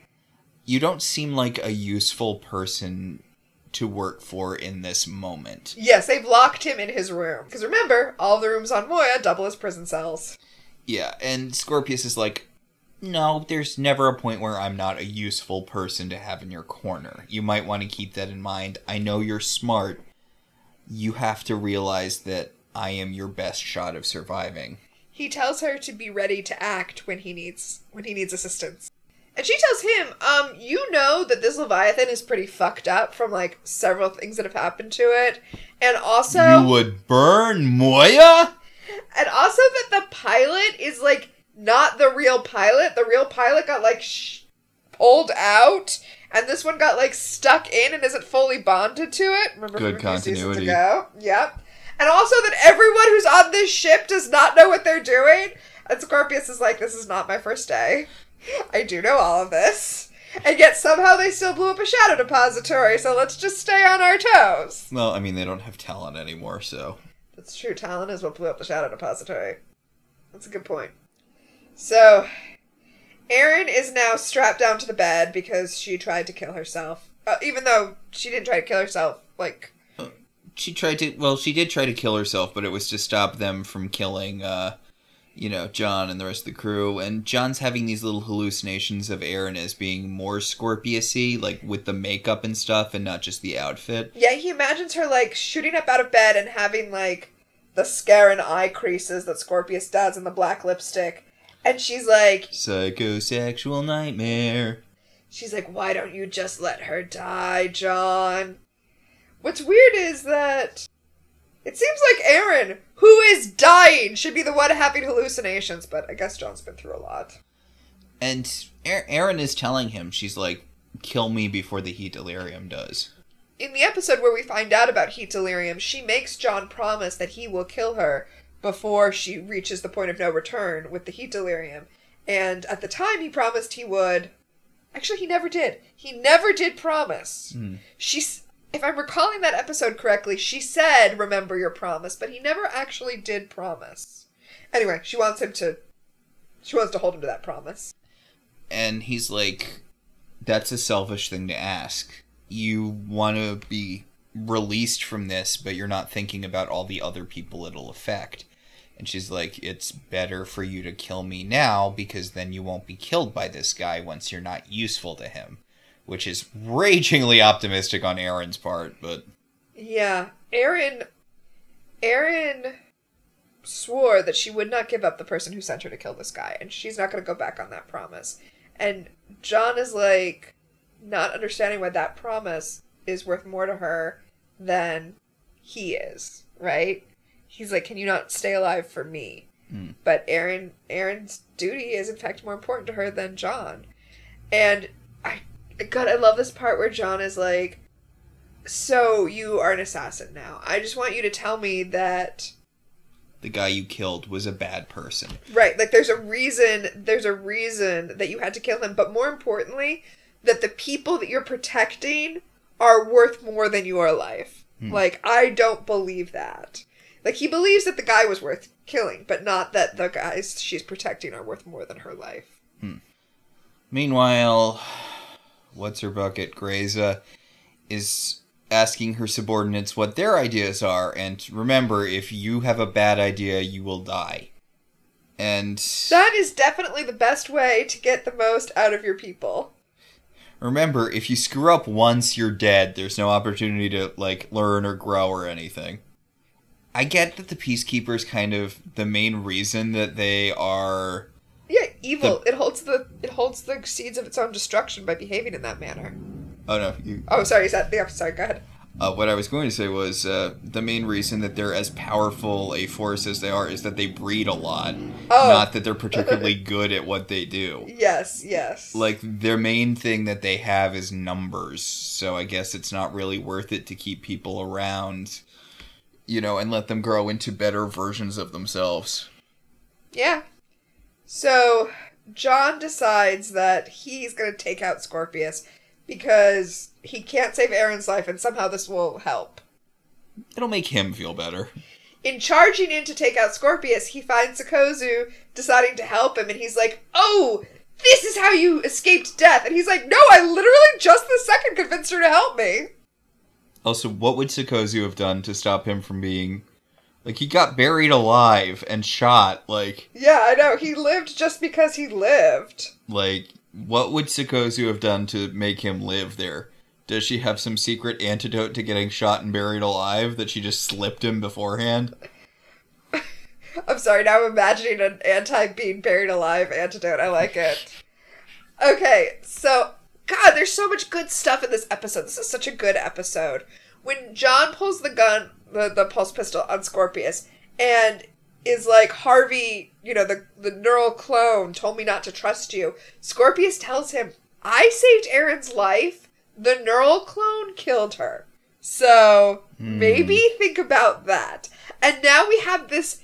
Speaker 1: "You don't seem like a useful person to work for in this moment."
Speaker 2: Yes, they've locked him in his room. Because remember, all the rooms on Moya double as prison cells.
Speaker 1: Yeah, and Scorpius is like, "No, there's never a point where I'm not a useful person to have in your corner. You might want to keep that in mind. I know you're smart. You have to realize that I am your best shot of surviving."
Speaker 2: He tells her to be ready to act when he needs when he needs assistance. And she tells him, um, you know that this Leviathan is pretty fucked up from like several things that have happened to it. And also
Speaker 1: you would burn Moya?
Speaker 2: and also that the pilot is like not the real pilot. The real pilot got like sh- pulled out, and this one got like stuck in and isn't fully bonded to it. Remember
Speaker 1: Good
Speaker 2: from a few seasons
Speaker 1: continuity.
Speaker 2: ago? Yep. And also that everyone who's on this ship does not know what they're doing. And Scorpius is like, "This is not my first day. I do know all of this." And yet somehow they still blew up a shadow depository, so let's just stay on our toes.
Speaker 1: Well, I mean, they don't have Talyn anymore, so.
Speaker 2: That's true. Talyn is what blew up the Shadow Depository. That's a good point. So, Aeryn is now strapped down to the bed because she tried to kill herself. Uh, even though she didn't try to kill herself, like,
Speaker 1: She tried to. Well, she did try to kill herself, but it was to stop them from killing, uh, you know, John and the rest of the crew. And John's having these little hallucinations of Aeryn as being more Scorpiusy, like with the makeup and stuff, and not just the outfit.
Speaker 2: yeah, he imagines her, like, shooting up out of bed and having, like, the scare and eye creases that Scorpius does and the black lipstick. And she's like,
Speaker 1: Psychosexual nightmare.
Speaker 2: She's like, why don't you just let her die, John? What's weird is that it seems like Aeryn, who is dying, should be the one having hallucinations, but I guess John's been through a lot.
Speaker 1: And Aeryn is telling him, she's like, kill me before the heat delirium does.
Speaker 2: In the episode where we find out about heat delirium, she makes John promise that he will kill her before she reaches the point of no return with the heat delirium. And at the time, he promised he would. Actually, he never did. He never did promise.
Speaker 1: Hmm.
Speaker 2: She's. If I'm recalling that episode correctly, she said, "Remember your promise," but he never actually did promise. Anyway, she wants him to. She wants to hold him to that promise.
Speaker 1: And he's like, that's a selfish thing to ask. You want to be released from this, but you're not thinking about all the other people it'll affect. And she's like, it's better for you to kill me now because then you won't be killed by this guy once you're not useful to him. Which is ragingly optimistic on Aeryn's part, but
Speaker 2: Yeah, Aeryn Aeryn swore that she would not give up the person who sent her to kill this guy, and she's not going to go back on that promise. And John is like, not understanding why that promise is worth more to her than he is, right? He's like, can you not stay alive for me?
Speaker 1: Hmm.
Speaker 2: But Aeryn, Aeryn's duty is in fact more important to her than John. And God, I love this part where John is like, so you are an assassin now. I just want you to tell me that
Speaker 1: the guy you killed was a bad person.
Speaker 2: right, like there's a reason there's a reason that you had to kill him, but more importantly, that the people that you're protecting are worth more than your life. Hmm. Like I don't believe that. Like he believes that the guy was worth killing, but not that the guys she's protecting are worth more than her life. Hmm.
Speaker 1: Meanwhile, what's her bucket, Grayza, is asking her subordinates what their ideas are, and remember, if you have a bad idea, you will die. And
Speaker 2: That is definitely the best way to get the most out of your people.
Speaker 1: remember, if you screw up once, you're dead. There's no opportunity to, like, learn or grow or anything. I get that the Peacekeepers kind of the main reason that they are
Speaker 2: Yeah, evil. it holds the it holds the seeds of its own destruction by behaving in that manner.
Speaker 1: Oh no, you,
Speaker 2: Oh, sorry, is that the sorry, go ahead.
Speaker 1: Uh, what I was going to say was uh, the main reason that they're as powerful a force as they are is that they breed a lot,
Speaker 2: Oh.
Speaker 1: not that they're particularly *laughs* good at what they do.
Speaker 2: Yes, yes.
Speaker 1: Like their main thing that they have is numbers, so I guess it's not really worth it to keep people around, you know, and let them grow into better versions of themselves.
Speaker 2: Yeah. So John decides that he's going to take out Scorpius because he can't save Aeryn's life, and somehow this will help.
Speaker 1: It'll make him feel better.
Speaker 2: In charging in to take out Scorpius, he finds Sikozu deciding to help him, and he's like, "Oh, this is how you escaped death." And he's like, "No, I literally just the second convinced her to help me."
Speaker 1: Also, what would Sikozu have done to stop him from being like he got buried alive and shot? Like
Speaker 2: Yeah, I know. He lived just because he lived.
Speaker 1: like what would Sikozu have done to make him live there? Does she have some secret antidote to getting shot and buried alive that she just slipped him beforehand? *laughs*
Speaker 2: I'm sorry, now I'm imagining an anti being buried alive antidote. I like it. Okay, so, God, there's so much good stuff in this episode. This is such a good episode. When John pulls the gun, the, the pulse pistol on Scorpius, and is like, Harvey, you know, the, the neural clone told me not to trust you, Scorpius tells him, I saved Aeryn's life. The neural clone killed her. So, hmm. maybe think about that. And now we have this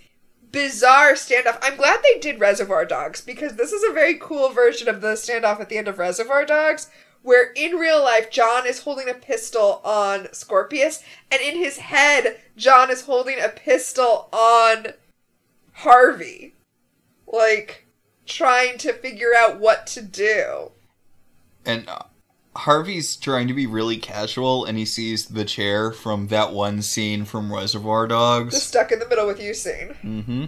Speaker 2: bizarre standoff. I'm glad they did Reservoir Dogs because this is a very cool version of the standoff at the end of Reservoir Dogs where in real life John is holding a pistol on Scorpius and in his head John is holding a pistol on Harvey. Like trying to figure out what to do.
Speaker 1: And uh, Harvey's trying to be really casual and he sees the chair from that one scene from Reservoir
Speaker 2: The
Speaker 1: Dogs.
Speaker 2: stuck in the middle with you scene.
Speaker 1: Mm-hmm.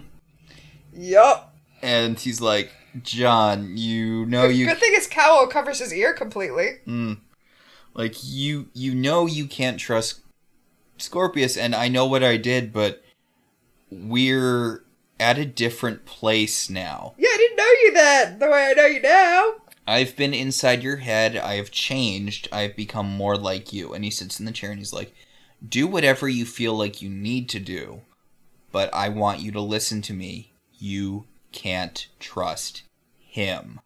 Speaker 2: Yup.
Speaker 1: And he's like, John, you know you
Speaker 2: good thing is cowl covers his ear completely.
Speaker 1: Mm. Like you you know you can't trust Scorpius and I know what I did, but we're at a different place now.
Speaker 2: Yeah, I didn't know you then, the way I know you now.
Speaker 1: I've been inside your head, I have changed, I've become more like you. And he sits in the chair and he's like, Do whatever you feel like you need to do, but I want you to listen to me. You can't trust him.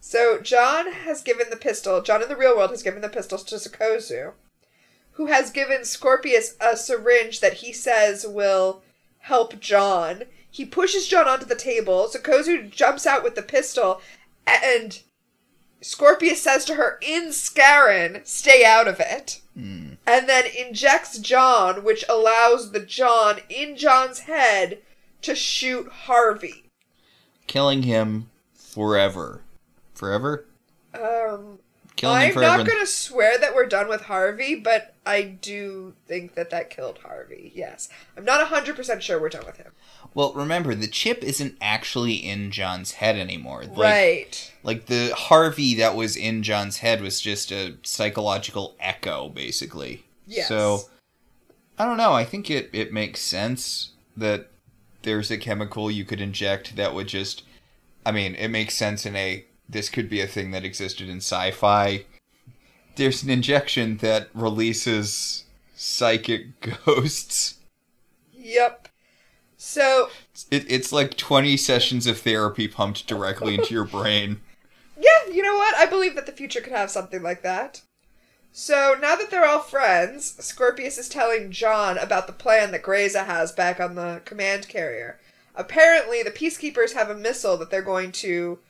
Speaker 2: So John has given the pistol. John in the real world has given the pistols to Sikozu, who has given Scorpius a syringe that he says will help John. He pushes John onto the table. Sikozu jumps out with the pistol, and Scorpius says to her in Scarran, "Stay out of it."
Speaker 1: Hmm.
Speaker 2: And then injects John, which allows the John in John's head to shoot Harvey.
Speaker 1: Killing him forever. Forever?
Speaker 2: Um,
Speaker 1: Killing
Speaker 2: I'm
Speaker 1: forever.
Speaker 2: not going to swear that we're done with Harvey, but I do think that that killed Harvey. Yes. I'm not 100% sure we're done with him.
Speaker 1: Well, remember the chip isn't actually in John's head anymore. Like,
Speaker 2: right.
Speaker 1: Like the Harvey that was in John's head was just a psychological echo, basically.
Speaker 2: Yes.
Speaker 1: So I don't know. I think it it makes sense that there's a chemical you could inject that would just. I mean, it makes sense in a. This could be a thing that existed in sci-fi. There's an injection that releases psychic *laughs* ghosts.
Speaker 2: Yep. So,
Speaker 1: It, it's like 20 sessions of therapy pumped directly into your *laughs* brain.
Speaker 2: yeah, you know what? I believe that the future could have something like that. So, now that they're all friends, Scorpius is telling John about the plan that Grayza has back on the command carrier. Apparently, the Peacekeepers have a missile that they're going to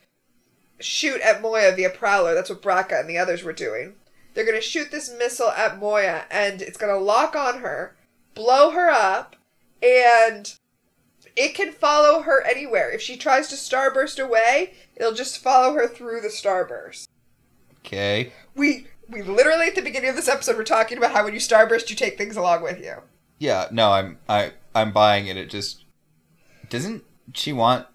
Speaker 2: shoot at Moya via Prowler. That's what Braca and the others were doing. They're going to shoot this missile at Moya, and it's going to lock on her, blow her up, and it can follow her anywhere. If she tries to starburst away, it'll just follow her through the starburst.
Speaker 1: Okay.
Speaker 2: We we literally at the beginning of this episode were talking about how when you starburst, you take things along with you.
Speaker 1: Yeah, no, I'm I I'm buying it. It just doesn't she want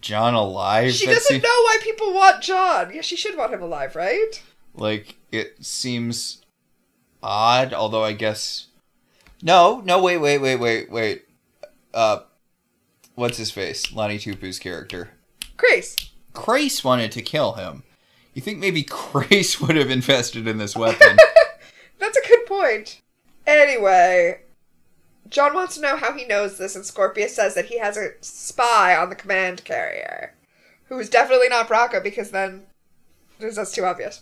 Speaker 1: John alive?
Speaker 2: She doesn't
Speaker 1: seem-
Speaker 2: know why people want John. Yeah, she should want him alive, right?
Speaker 1: Like it seems odd, although I guess No, no, wait, wait, wait, wait, wait. Uh what's his face? Lani Tupu's character.
Speaker 2: Crais.
Speaker 1: Crais wanted to kill him. You think maybe *laughs* Crais would have invested in this weapon? *laughs*
Speaker 2: That's a good point. Anyway, John wants to know how he knows this, and Scorpius says that he has a spy on the command carrier, who is definitely not Braca because then that's too obvious.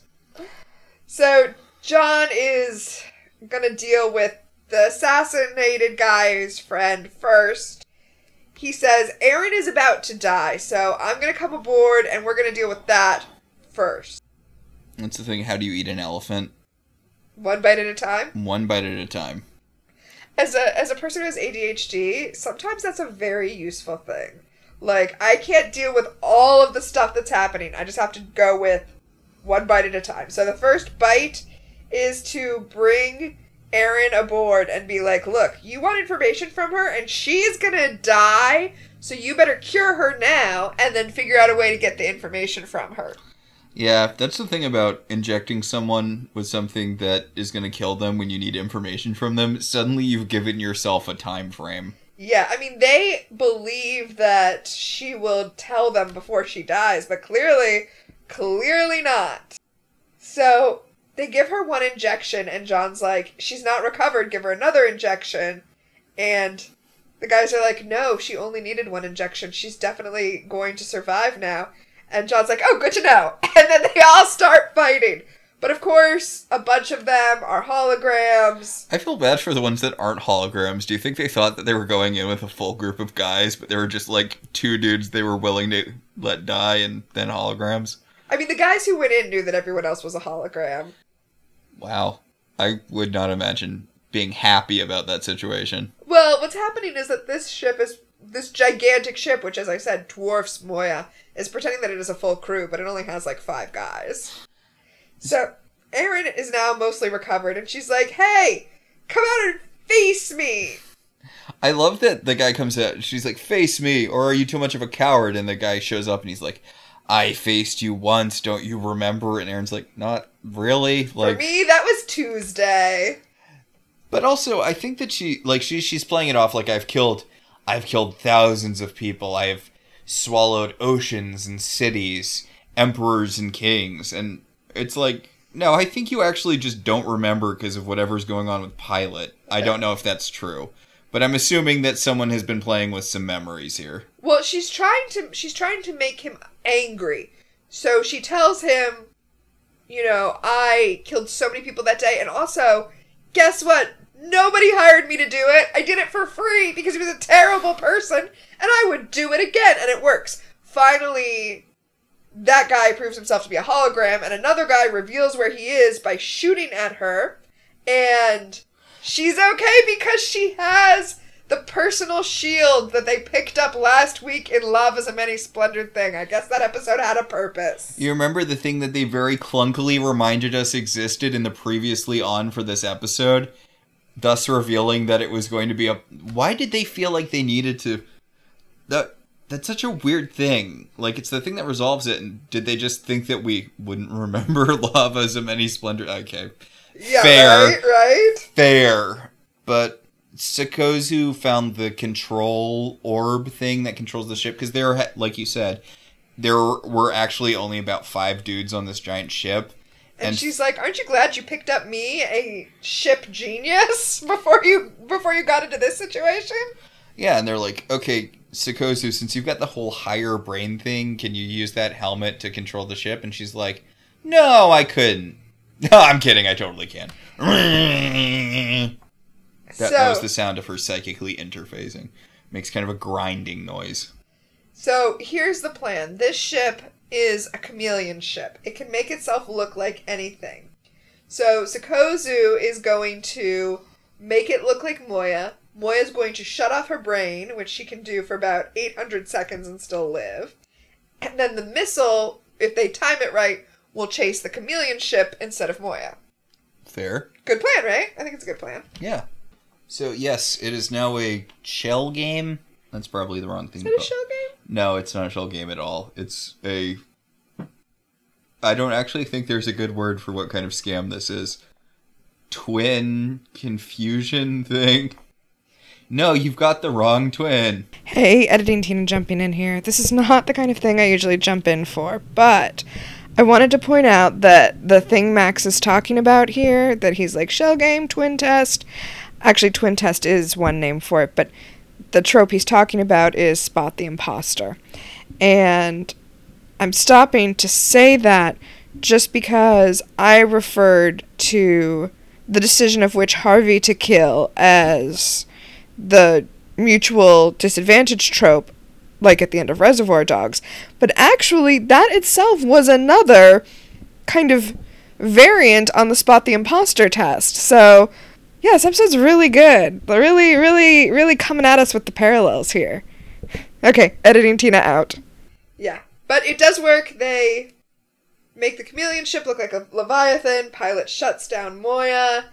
Speaker 2: So John is gonna deal with the assassinated guy's friend first. he says, Aeryn is about to die, so I'm gonna come aboard and we're gonna deal with that first.
Speaker 1: That's the thing. How do you eat an elephant?
Speaker 2: One bite at a time.
Speaker 1: One bite at a time.
Speaker 2: As a as a person who has ADHD, sometimes that's a very useful thing. Like I can't deal with all of the stuff that's happening. I just have to go with one bite at a time. So the first bite is to bring Aeryn aboard and be like, "Look, you want information from her and she's going to die, so you better cure her now and then figure out a way to get the information from her."
Speaker 1: Yeah, that's the thing about injecting someone with something that is going to kill them when you need information from them. Suddenly you've given yourself a time frame.
Speaker 2: Yeah, I mean, they believe that she will tell them before she dies, but clearly, clearly not. So they give her one injection, and John's like, she's not recovered, give her another injection. And the guys are like, no, she only needed one injection. She's definitely going to survive now. And John's like, oh, good to know. *laughs* And then they all start fighting. But of course, a bunch of them are holograms.
Speaker 1: I feel bad for the ones that aren't holograms. Do you think they thought that they were going in with a full group of guys, but there were just like two dudes they were willing to let die and then holograms?
Speaker 2: I mean, the guys who went in knew that everyone else was a hologram.
Speaker 1: Wow. I would not imagine being happy about that situation.
Speaker 2: Well, what's happening is that this ship is this gigantic ship, which, as I said, dwarfs Moya, is pretending that it is a full crew, but it only has like five guys. So Aeryn is now mostly recovered, and she's like, "Hey, come out and face me."
Speaker 1: I love that the guy comes out. She's like, "Face me," or "Are you too much of a coward?" And the guy shows up and he's like, "I faced you once. Don't you remember?" And Aeryn's like, "Not really." Like
Speaker 2: For me, that was Tuesday.
Speaker 1: But also, I think that she like she she's playing it off like I've killed I've killed thousands of people. I have swallowed oceans and cities, emperors and kings, and it's like no, I think you actually just don't remember because of whatever's going on with Pilot. I don't know if that's true, but I'm assuming that someone has been playing with some memories here.
Speaker 2: Well, she's trying to she's trying to make him angry. So she tells him, you know, I killed so many people that day and also, guess what? Nobody hired me to do it. I did it for free because he was a terrible person and I would do it again and it works. Finally, that guy proves himself to be a hologram and another guy reveals where he is by shooting at her and she's okay because she has the personal shield that they picked up last week in Lava's a Many Splendored Thing. I guess that episode had a purpose.
Speaker 1: You remember the thing that they very clunkily reminded us existed in the previously on for this episode, thus revealing that it was going to be a. Why did they feel like they needed to? That that's such a weird thing. Like it's the thing that resolves it. And did they just think that we wouldn't *laughs* remember *laughs* lava as a many splendor? Okay,
Speaker 2: Yeah,
Speaker 1: Fair.
Speaker 2: right, right?
Speaker 1: fair. But Sikozu found the control orb thing that controls the ship because there, like you said, there were actually only about five dudes on this giant ship.
Speaker 2: And,
Speaker 1: And-
Speaker 2: she's like, "Aren't you glad you picked up me, a ship genius, *laughs* before you before you got into this situation?"
Speaker 1: Yeah, and they're like, okay, Sikozu, since you've got the whole higher brain thing, can you use that helmet to control the ship? And she's like, no, I couldn't. *laughs* No, I'm kidding. I totally can. *laughs* That,
Speaker 2: so,
Speaker 1: that was the sound of her psychically interfacing. Makes kind of a grinding noise.
Speaker 2: so here's the plan. This ship is a chameleon ship. It can make itself look like anything. So Sikozu is going to make it look like Moya. Moya's going to shut off her brain, which she can do for about 800 seconds and still live. And then the missile, if they time it right, will chase the chameleon ship instead of Moya.
Speaker 1: Fair.
Speaker 2: Good plan, right? I think it's a good plan.
Speaker 1: Yeah. So yes, it is now a shell game. That's probably the wrong thing.
Speaker 2: Is
Speaker 1: to
Speaker 2: it a
Speaker 1: call-
Speaker 2: show game?
Speaker 1: No, it's not a shell game at all. It's a. I don't actually think there's a good word for what kind of scam this is. Twin confusion thing. No, you've got the wrong twin.
Speaker 3: Hey, editing Tina jumping in here. This is not the kind of thing I usually jump in for, but I wanted to point out that the thing Max is talking about here, that he's like shell game, twin test. Actually, twin test is one name for it, but the trope he's talking about is spot the imposter. And I'm stopping to say that just because I referred to the decision of which Harvey to kill as the mutual disadvantage trope, like at the end of Reservoir Dogs. But actually, that itself was another kind of variant on the spot the imposter test. So, yeah, this episode's really good. They're really, really, really coming at us with the parallels here. Okay, editing Tina out.
Speaker 2: Yeah. But it does work. They make the chameleon ship look like a Leviathan. Pilot shuts down Moya.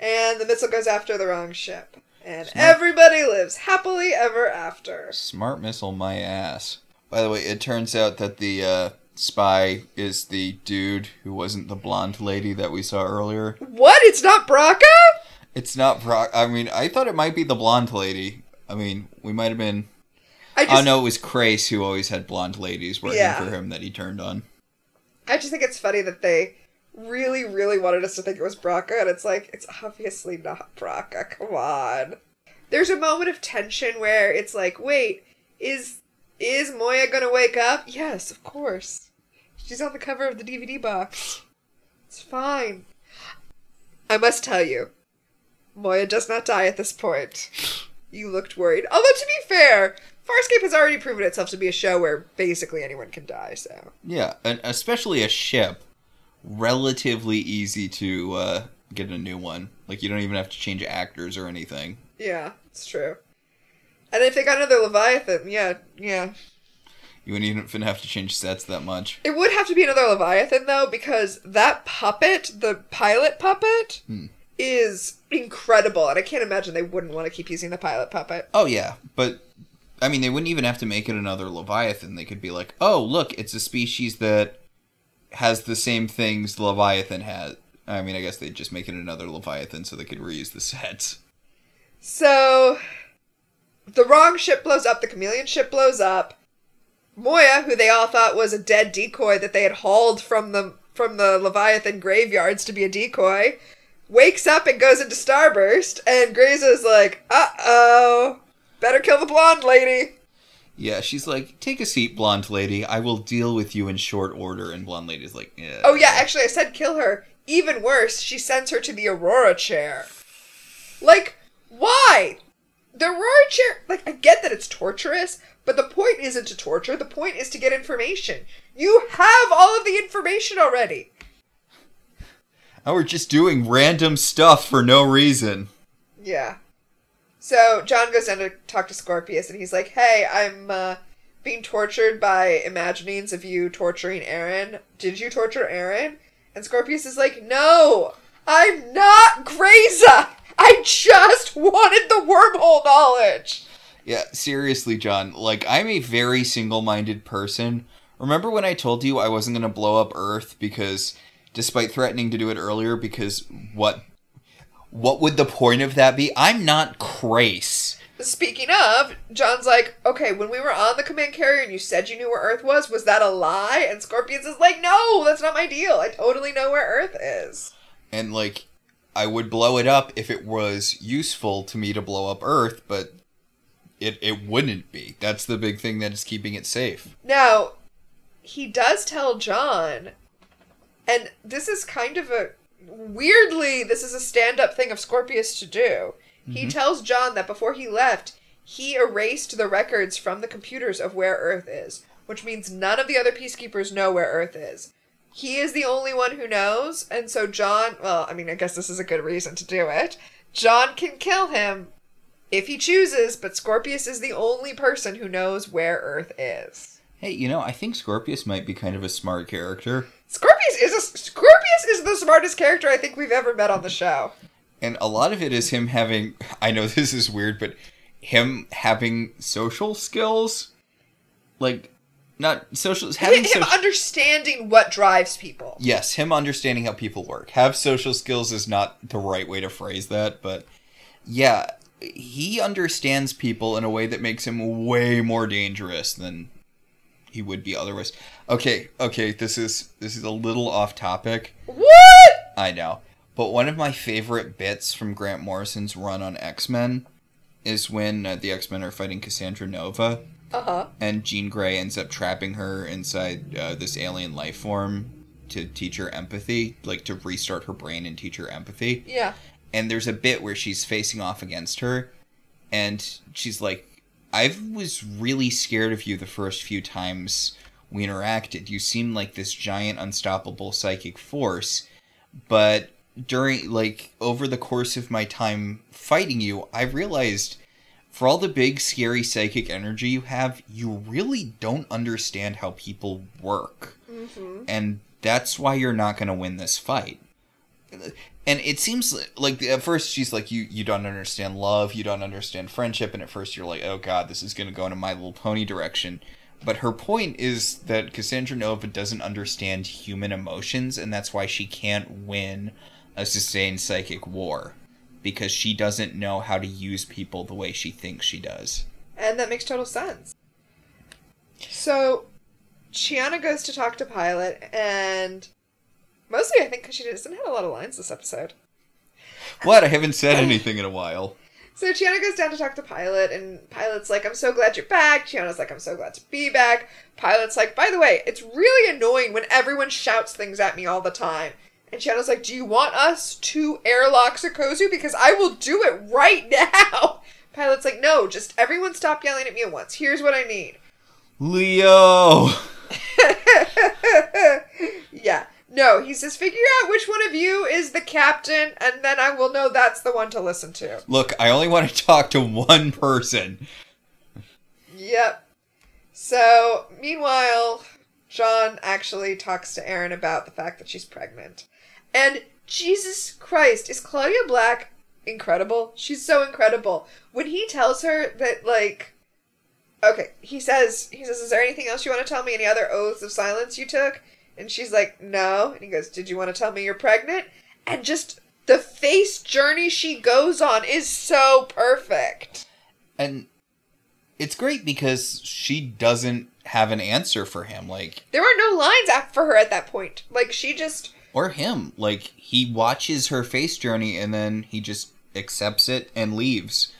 Speaker 2: And the missile goes after the wrong ship. And
Speaker 1: Smart.
Speaker 2: everybody lives happily ever after.
Speaker 1: Smart missile, my ass. By the way, it turns out that the uh, spy is the dude who wasn't the blonde lady that we saw earlier.
Speaker 2: What? It's not Braca?
Speaker 1: It's not Brock. I mean, I thought it might be the blonde lady. I mean, we might have been.
Speaker 2: I just,
Speaker 1: oh no, it was Crais who always had blonde ladies working
Speaker 2: Yeah.
Speaker 1: for him that he turned on.
Speaker 2: I just think it's funny that they really, really wanted us to think it was Braca, and it's like, it's obviously not Braca. Come on. There's a moment of tension where it's like, wait, is is Moya gonna wake up? Yes, of course. She's on the cover of the DVD box. It's fine. I must tell you, Moya does not die at this point. You looked worried. Although, to be fair, Farscape has already proven itself to be a show where basically anyone can die, so.
Speaker 1: Yeah, and especially a ship, relatively easy to uh, get a new one. Like you don't even have to change actors or anything.
Speaker 2: Yeah, it's true. And if they got another Leviathan, yeah, yeah.
Speaker 1: You wouldn't even have to change sets that much.
Speaker 2: It would have to be another Leviathan, though, because that puppet, the pilot puppet,
Speaker 1: Hmm.
Speaker 2: Is incredible. And I can't imagine they wouldn't want to keep using the pilot puppet.
Speaker 1: Oh yeah, but I mean, they wouldn't even have to make it another Leviathan. They could be like, oh look, it's a species that has the same things Leviathan has. I mean, I guess they'd just make it another Leviathan so they could reuse the sets.
Speaker 2: So, the wrong ship blows up, the chameleon ship blows up. Moya, who they all thought was a dead decoy that they had hauled from the from the Leviathan graveyards to be a decoy, wakes up and goes into Starburst, and Grayza's like, uh oh, better kill the blonde lady.
Speaker 1: Yeah, she's like, take a seat, blonde lady. I will deal with you in short order. And blonde lady's like, yeah.
Speaker 2: Oh yeah, actually I said kill her. Even worse, she sends her to the Aurora chair. Like, why? The Aurora chair, like, I get that it's torturous, but the point isn't to torture, the point is to get information. You have all of the information already.
Speaker 1: Oh, we're just doing random stuff for no reason.
Speaker 2: Yeah. So John goes down to talk to Scorpius, and he's like, "Hey, I'm uh, being tortured by imaginings of you torturing Aeryn. Did you torture Aeryn?" And Scorpius is like, "No, I'm not Grayza. I just wanted the wormhole knowledge."
Speaker 1: Yeah, seriously, John. Like, I'm a very single minded person. Remember when I told you I wasn't going to blow up Earth because, despite threatening to do it earlier, because what. What would the point of that be? I'm not Crais.
Speaker 2: Speaking of, John's like, "Okay, when we were on the command carrier and you said you knew where Earth was, was that a lie?" And Scorpius is like, "No, that's not my deal. I totally know where Earth is."
Speaker 1: And, like, I would blow it up if it was useful to me to blow up Earth, but it, it wouldn't be. That's the big thing that is keeping it safe.
Speaker 2: Now, he does tell John, and this is kind of a weirdly, this is a stand up thing of Scorpius to do. He mm-hmm. tells John that before he left, he erased the records from the computers of where Earth is, which means none of the other peacekeepers know where Earth is. He is the only one who knows, and so John, well, I mean, I guess this is a good reason to do it. John can kill him if he chooses, but Scorpius is the only person who knows where Earth is.
Speaker 1: Hey, you know, I think Scorpius might be kind of a smart character.
Speaker 2: Scorpius is a, Scorpius is the smartest character I think we've ever met on the show.
Speaker 1: And a lot of it is him having *laughs* I know this is weird, but him having social skills. Like not social having
Speaker 2: him
Speaker 1: social
Speaker 2: understanding what drives people.
Speaker 1: Yes, him understanding how people work. Have social skills is not the right way to phrase that, but yeah, he understands people in a way that makes him way more dangerous than he would be otherwise. Okay, okay, this is this is a little off topic.
Speaker 2: What?
Speaker 1: I know. But one of my favorite bits from Grant Morrison's run on X Men is when uh, the X Men are fighting Cassandra Nova,
Speaker 2: Uh huh.
Speaker 1: and Jean Grey ends up trapping her inside uh, this alien life form to teach her empathy, like to restart her brain and teach her empathy.
Speaker 2: Yeah.
Speaker 1: And there's a bit where she's facing off against her, and she's like, "I was really scared of you the first few times we interacted. You seemed like this giant, unstoppable psychic force, but." During like over the course of my time fighting you, I realized for all the big scary psychic energy you have, you really don't understand how people work.
Speaker 2: Mm-hmm.
Speaker 1: And that's why you're not going to win this fight. And it seems li- like at first she's like you you don't understand love, you don't understand friendship and at first you're like, "Oh god, this is going to go into my little pony direction." But her point is that Cassandra Nova doesn't understand human emotions and that's why she can't win a sustained psychic war because she doesn't know how to use people the way she thinks she does.
Speaker 2: And that makes total sense. So, Chiana goes to talk to Pilot, and mostly I think because she doesn't have a lot of lines this episode.
Speaker 1: What? I haven't said anything in a while.
Speaker 2: So Chiana goes down to talk to Pilot, and Pilot's like, I'm so glad you're back. Chiana's like, I'm so glad to be back. Pilot's like, by the way, it's really annoying when everyone shouts things at me all the time. And Chiana's like, Do you want us to airlock Sikozu? Because I will do it right *laughs* now. Pilot's like, No, just everyone stop yelling at me at once. Here's what I need.
Speaker 1: Leo! *laughs*
Speaker 2: yeah. No, he says, figure out which one of you is the captain, and then I will know that's the one to listen to.
Speaker 1: Look, I only want to talk to one person.
Speaker 2: Yep. So, meanwhile, John actually talks to Aeryn about the fact that she's pregnant. And Jesus Christ, is Claudia Black incredible? She's so incredible. When he tells her that, like, okay, he says, he says, is there anything else you want to tell me? Any other oaths of silence you took? And she's like, no. And he goes, did you want to tell me you're pregnant? And just the face journey she goes on is so perfect.
Speaker 1: And it's great because she doesn't have an answer for him. Like,
Speaker 2: There were no lines for her at that point. Like, she just.
Speaker 1: or him. Like, he watches her face journey and then he just accepts it and leaves.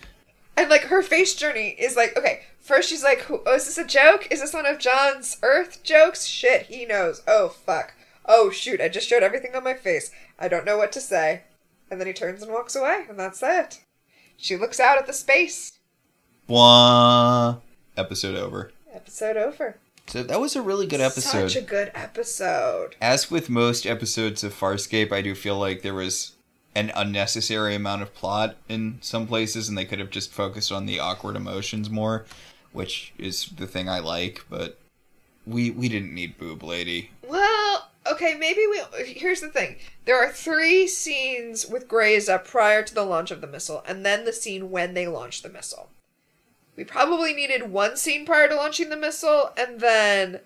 Speaker 2: And like her face journey is like, okay, first she's like, oh, is this a joke? Is this one of John's Earth jokes? Shit, he knows. Oh, fuck. Oh, shoot, I just showed everything on my face. I don't know what to say. And then he turns and walks away, and that's it. She looks out at the space.
Speaker 1: Blah. Episode over.
Speaker 2: Episode over.
Speaker 1: So that was a really good episode.
Speaker 2: Such a good episode.
Speaker 1: As with most episodes of Farscape, I do feel like there was an unnecessary amount of plot in some places, and they could have just focused on the awkward emotions more, which is the thing I like. But we we didn't need Boob Lady.
Speaker 2: Well, okay, maybe we. Here's the thing there are three scenes with Grayza prior to the launch of the missile, and then the scene when they launch the missile. We probably needed one scene prior to launching the missile, and then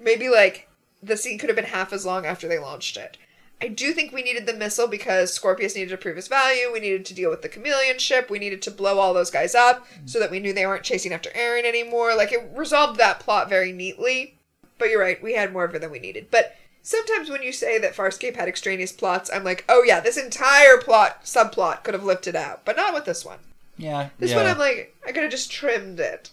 Speaker 2: maybe like the scene could have been half as long after they launched it. I do think we needed the missile because Scorpius needed to prove his value. We needed to deal with the chameleon ship. We needed to blow all those guys up mm-hmm. so that we knew they weren't chasing after Aeryn anymore. Like it resolved that plot very neatly. But you're right, we had more of it than we needed. But sometimes when you say that Farscape had extraneous plots, I'm like, oh yeah, this entire plot subplot could have lifted out, but not with this one.
Speaker 1: Yeah.
Speaker 2: This
Speaker 1: yeah.
Speaker 2: one, I'm like, I could have just trimmed it.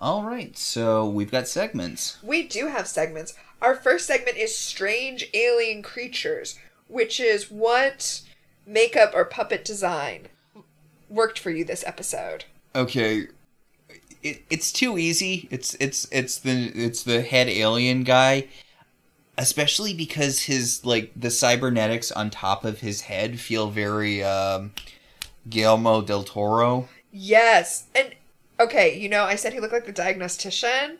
Speaker 1: All right, so we've got segments.
Speaker 2: We do have segments. Our first segment is strange alien creatures, which is what makeup or puppet design worked for you this episode.
Speaker 1: Okay, it, it's too easy. It's it's it's the it's the head alien guy, especially because his like the cybernetics on top of his head feel very um, Guillermo del Toro.
Speaker 2: Yes. And okay, you know, I said he looked like the diagnostician.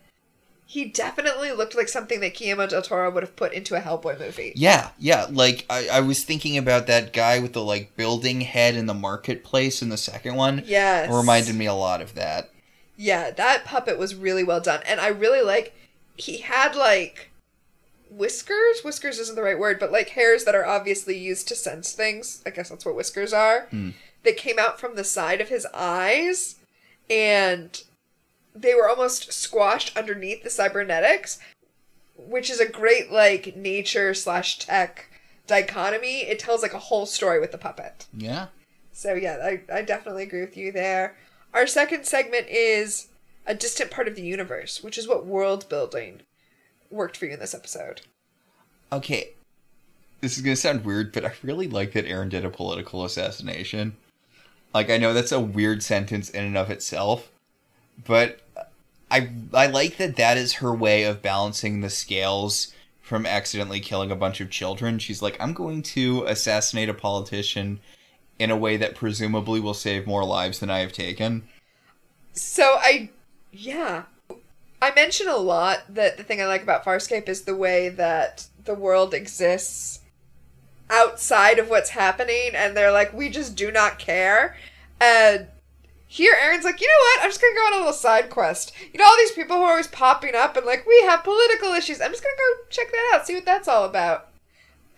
Speaker 2: He definitely looked like something that Guillermo del Toro would have put into a Hellboy movie.
Speaker 1: Yeah, yeah. Like I, I was thinking about that guy with the like building head in the marketplace in the second one.
Speaker 2: Yes.
Speaker 1: It reminded me a lot of that.
Speaker 2: Yeah, that puppet was really well done. And I really like he had like whiskers. Whiskers isn't the right word, but like hairs that are obviously used to sense things. I guess that's what whiskers are.
Speaker 1: Hmm.
Speaker 2: That came out from the side of his eyes and they were almost squashed underneath the cybernetics, which is a great like nature slash tech dichotomy. It tells like a whole story with the puppet.
Speaker 1: Yeah.
Speaker 2: So yeah, I, I definitely agree with you there. Our second segment is a distant part of the universe, which is what world building worked for you in this episode.
Speaker 1: Okay. This is gonna sound weird, but I really like that Aeryn did a political assassination. Like I know that's a weird sentence in and of itself, but I I like that that is her way of balancing the scales from accidentally killing a bunch of children. She's like, I'm going to assassinate a politician in a way that presumably will save more lives than I have taken.
Speaker 2: So I, yeah, I mention a lot that the thing I like about Farscape is the way that the world exists outside of what's happening, and they're like, we just do not care. And here, Aeryn's like, you know what? I'm just gonna go on a little side quest. You know, all these people who are always popping up and like, we have political issues. I'm just gonna go check that out, see what that's all about.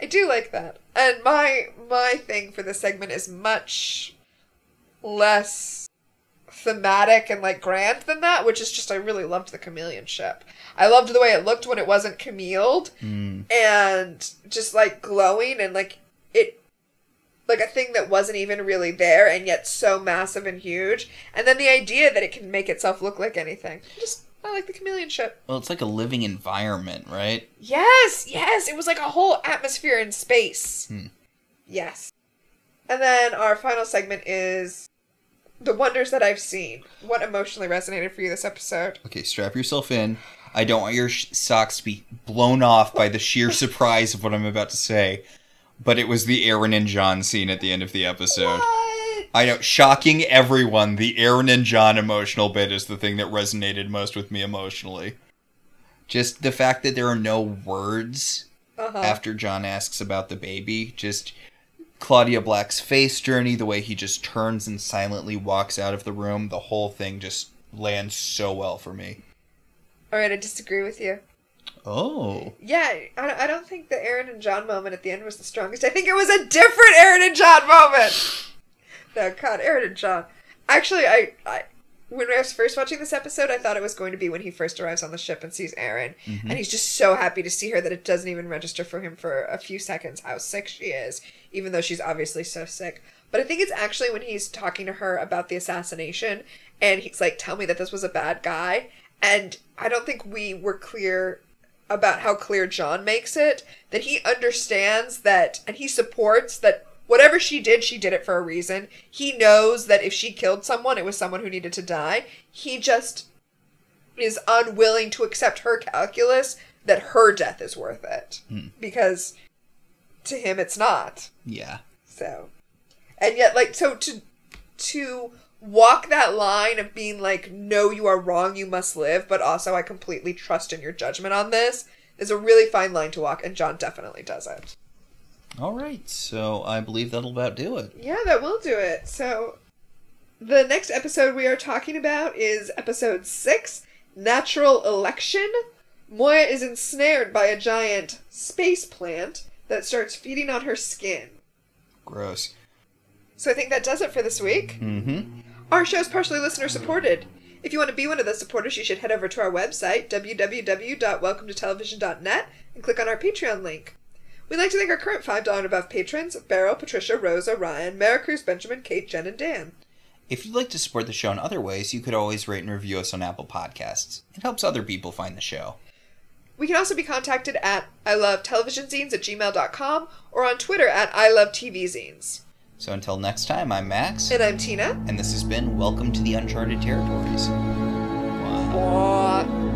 Speaker 2: I do like that. And my my thing for this segment is much less thematic and like grand than that, which is just I really loved the chameleon ship. I loved the way it looked when it wasn't chameleoned
Speaker 1: Mm.
Speaker 2: and just like glowing and like like a thing that wasn't even really there and yet so massive and huge. And then the idea that it can make itself look like anything. Just I like the chameleon ship.
Speaker 1: Well, it's like a living environment, right?
Speaker 2: Yes, yes, it was like a whole atmosphere in space.
Speaker 1: Hmm.
Speaker 2: Yes. And then our final segment is the wonders that I've seen. What emotionally resonated for you this episode?
Speaker 1: Okay, strap yourself in. I don't want your sh- socks to be blown off by the sheer *laughs* surprise of what I'm about to say, but it was the Aeryn and John scene at the end of the episode.
Speaker 2: What?
Speaker 1: I know, shocking everyone, the Aeryn and John emotional bit is the thing that resonated most with me emotionally. Just the fact that there are no words
Speaker 2: Uh-huh.
Speaker 1: after John asks about the baby, just Claudia Black's face journey, the way he just turns and silently walks out of the room, the whole thing just lands so well for me.
Speaker 2: All right, I disagree with you.
Speaker 1: Oh.
Speaker 2: Yeah, I, I don't think the Aeryn and John moment at the end was the strongest. I think it was a different Aeryn and John moment. *laughs* No, God, Aeryn and John. Actually, I, I when I was first watching this episode, I thought it was going to be when he first arrives on the ship and sees Aeryn, mm-hmm. and he's just so happy to see her that it doesn't even register for him for a few seconds how sick she is, even though she's obviously so sick. But I think it's actually when he's talking to her about the assassination, and he's like, "Tell me that this was a bad guy," and I don't think we were clear about how clear John makes it that he understands that and he supports that whatever she did, she did it for a reason. He knows that if she killed someone, it was someone who needed to die. He just is unwilling to accept her calculus that her death is worth it hmm. because to him it's not.
Speaker 1: Yeah.
Speaker 2: So, and yet, like, so to to walk that line of being like, no, you are wrong, you must live, but also I completely trust in your judgment on this is a really fine line to walk, and John definitely does it.
Speaker 1: All right, so I believe that'll about do it.
Speaker 2: Yeah, that will do it. So, the next episode we are talking about is episode six, Natural Election. Moya is ensnared by a giant space plant that starts feeding on her skin.
Speaker 1: Gross.
Speaker 2: So I think that does it for this week.
Speaker 1: Mm-hmm.
Speaker 2: Our show is partially listener supported. If you want to be one of the supporters, you should head over to our website, www.welcometotelevision.net, and click on our Patreon link. We'd like to thank our current $5 and above patrons Beryl, Patricia, Rosa, Ryan, Maricruz, Benjamin, Kate, Jen, and Dan.
Speaker 1: If you'd like to support the show in other ways, you could always rate and review us on Apple Podcasts. It helps other people find the show.
Speaker 2: We can also be contacted at I love televisionzines at gmail.com or on Twitter at I love TV zines.
Speaker 1: So until next time, I'm Max,
Speaker 2: And I'm Tina.
Speaker 1: and this has been Welcome to the Uncharted Territories. Wow.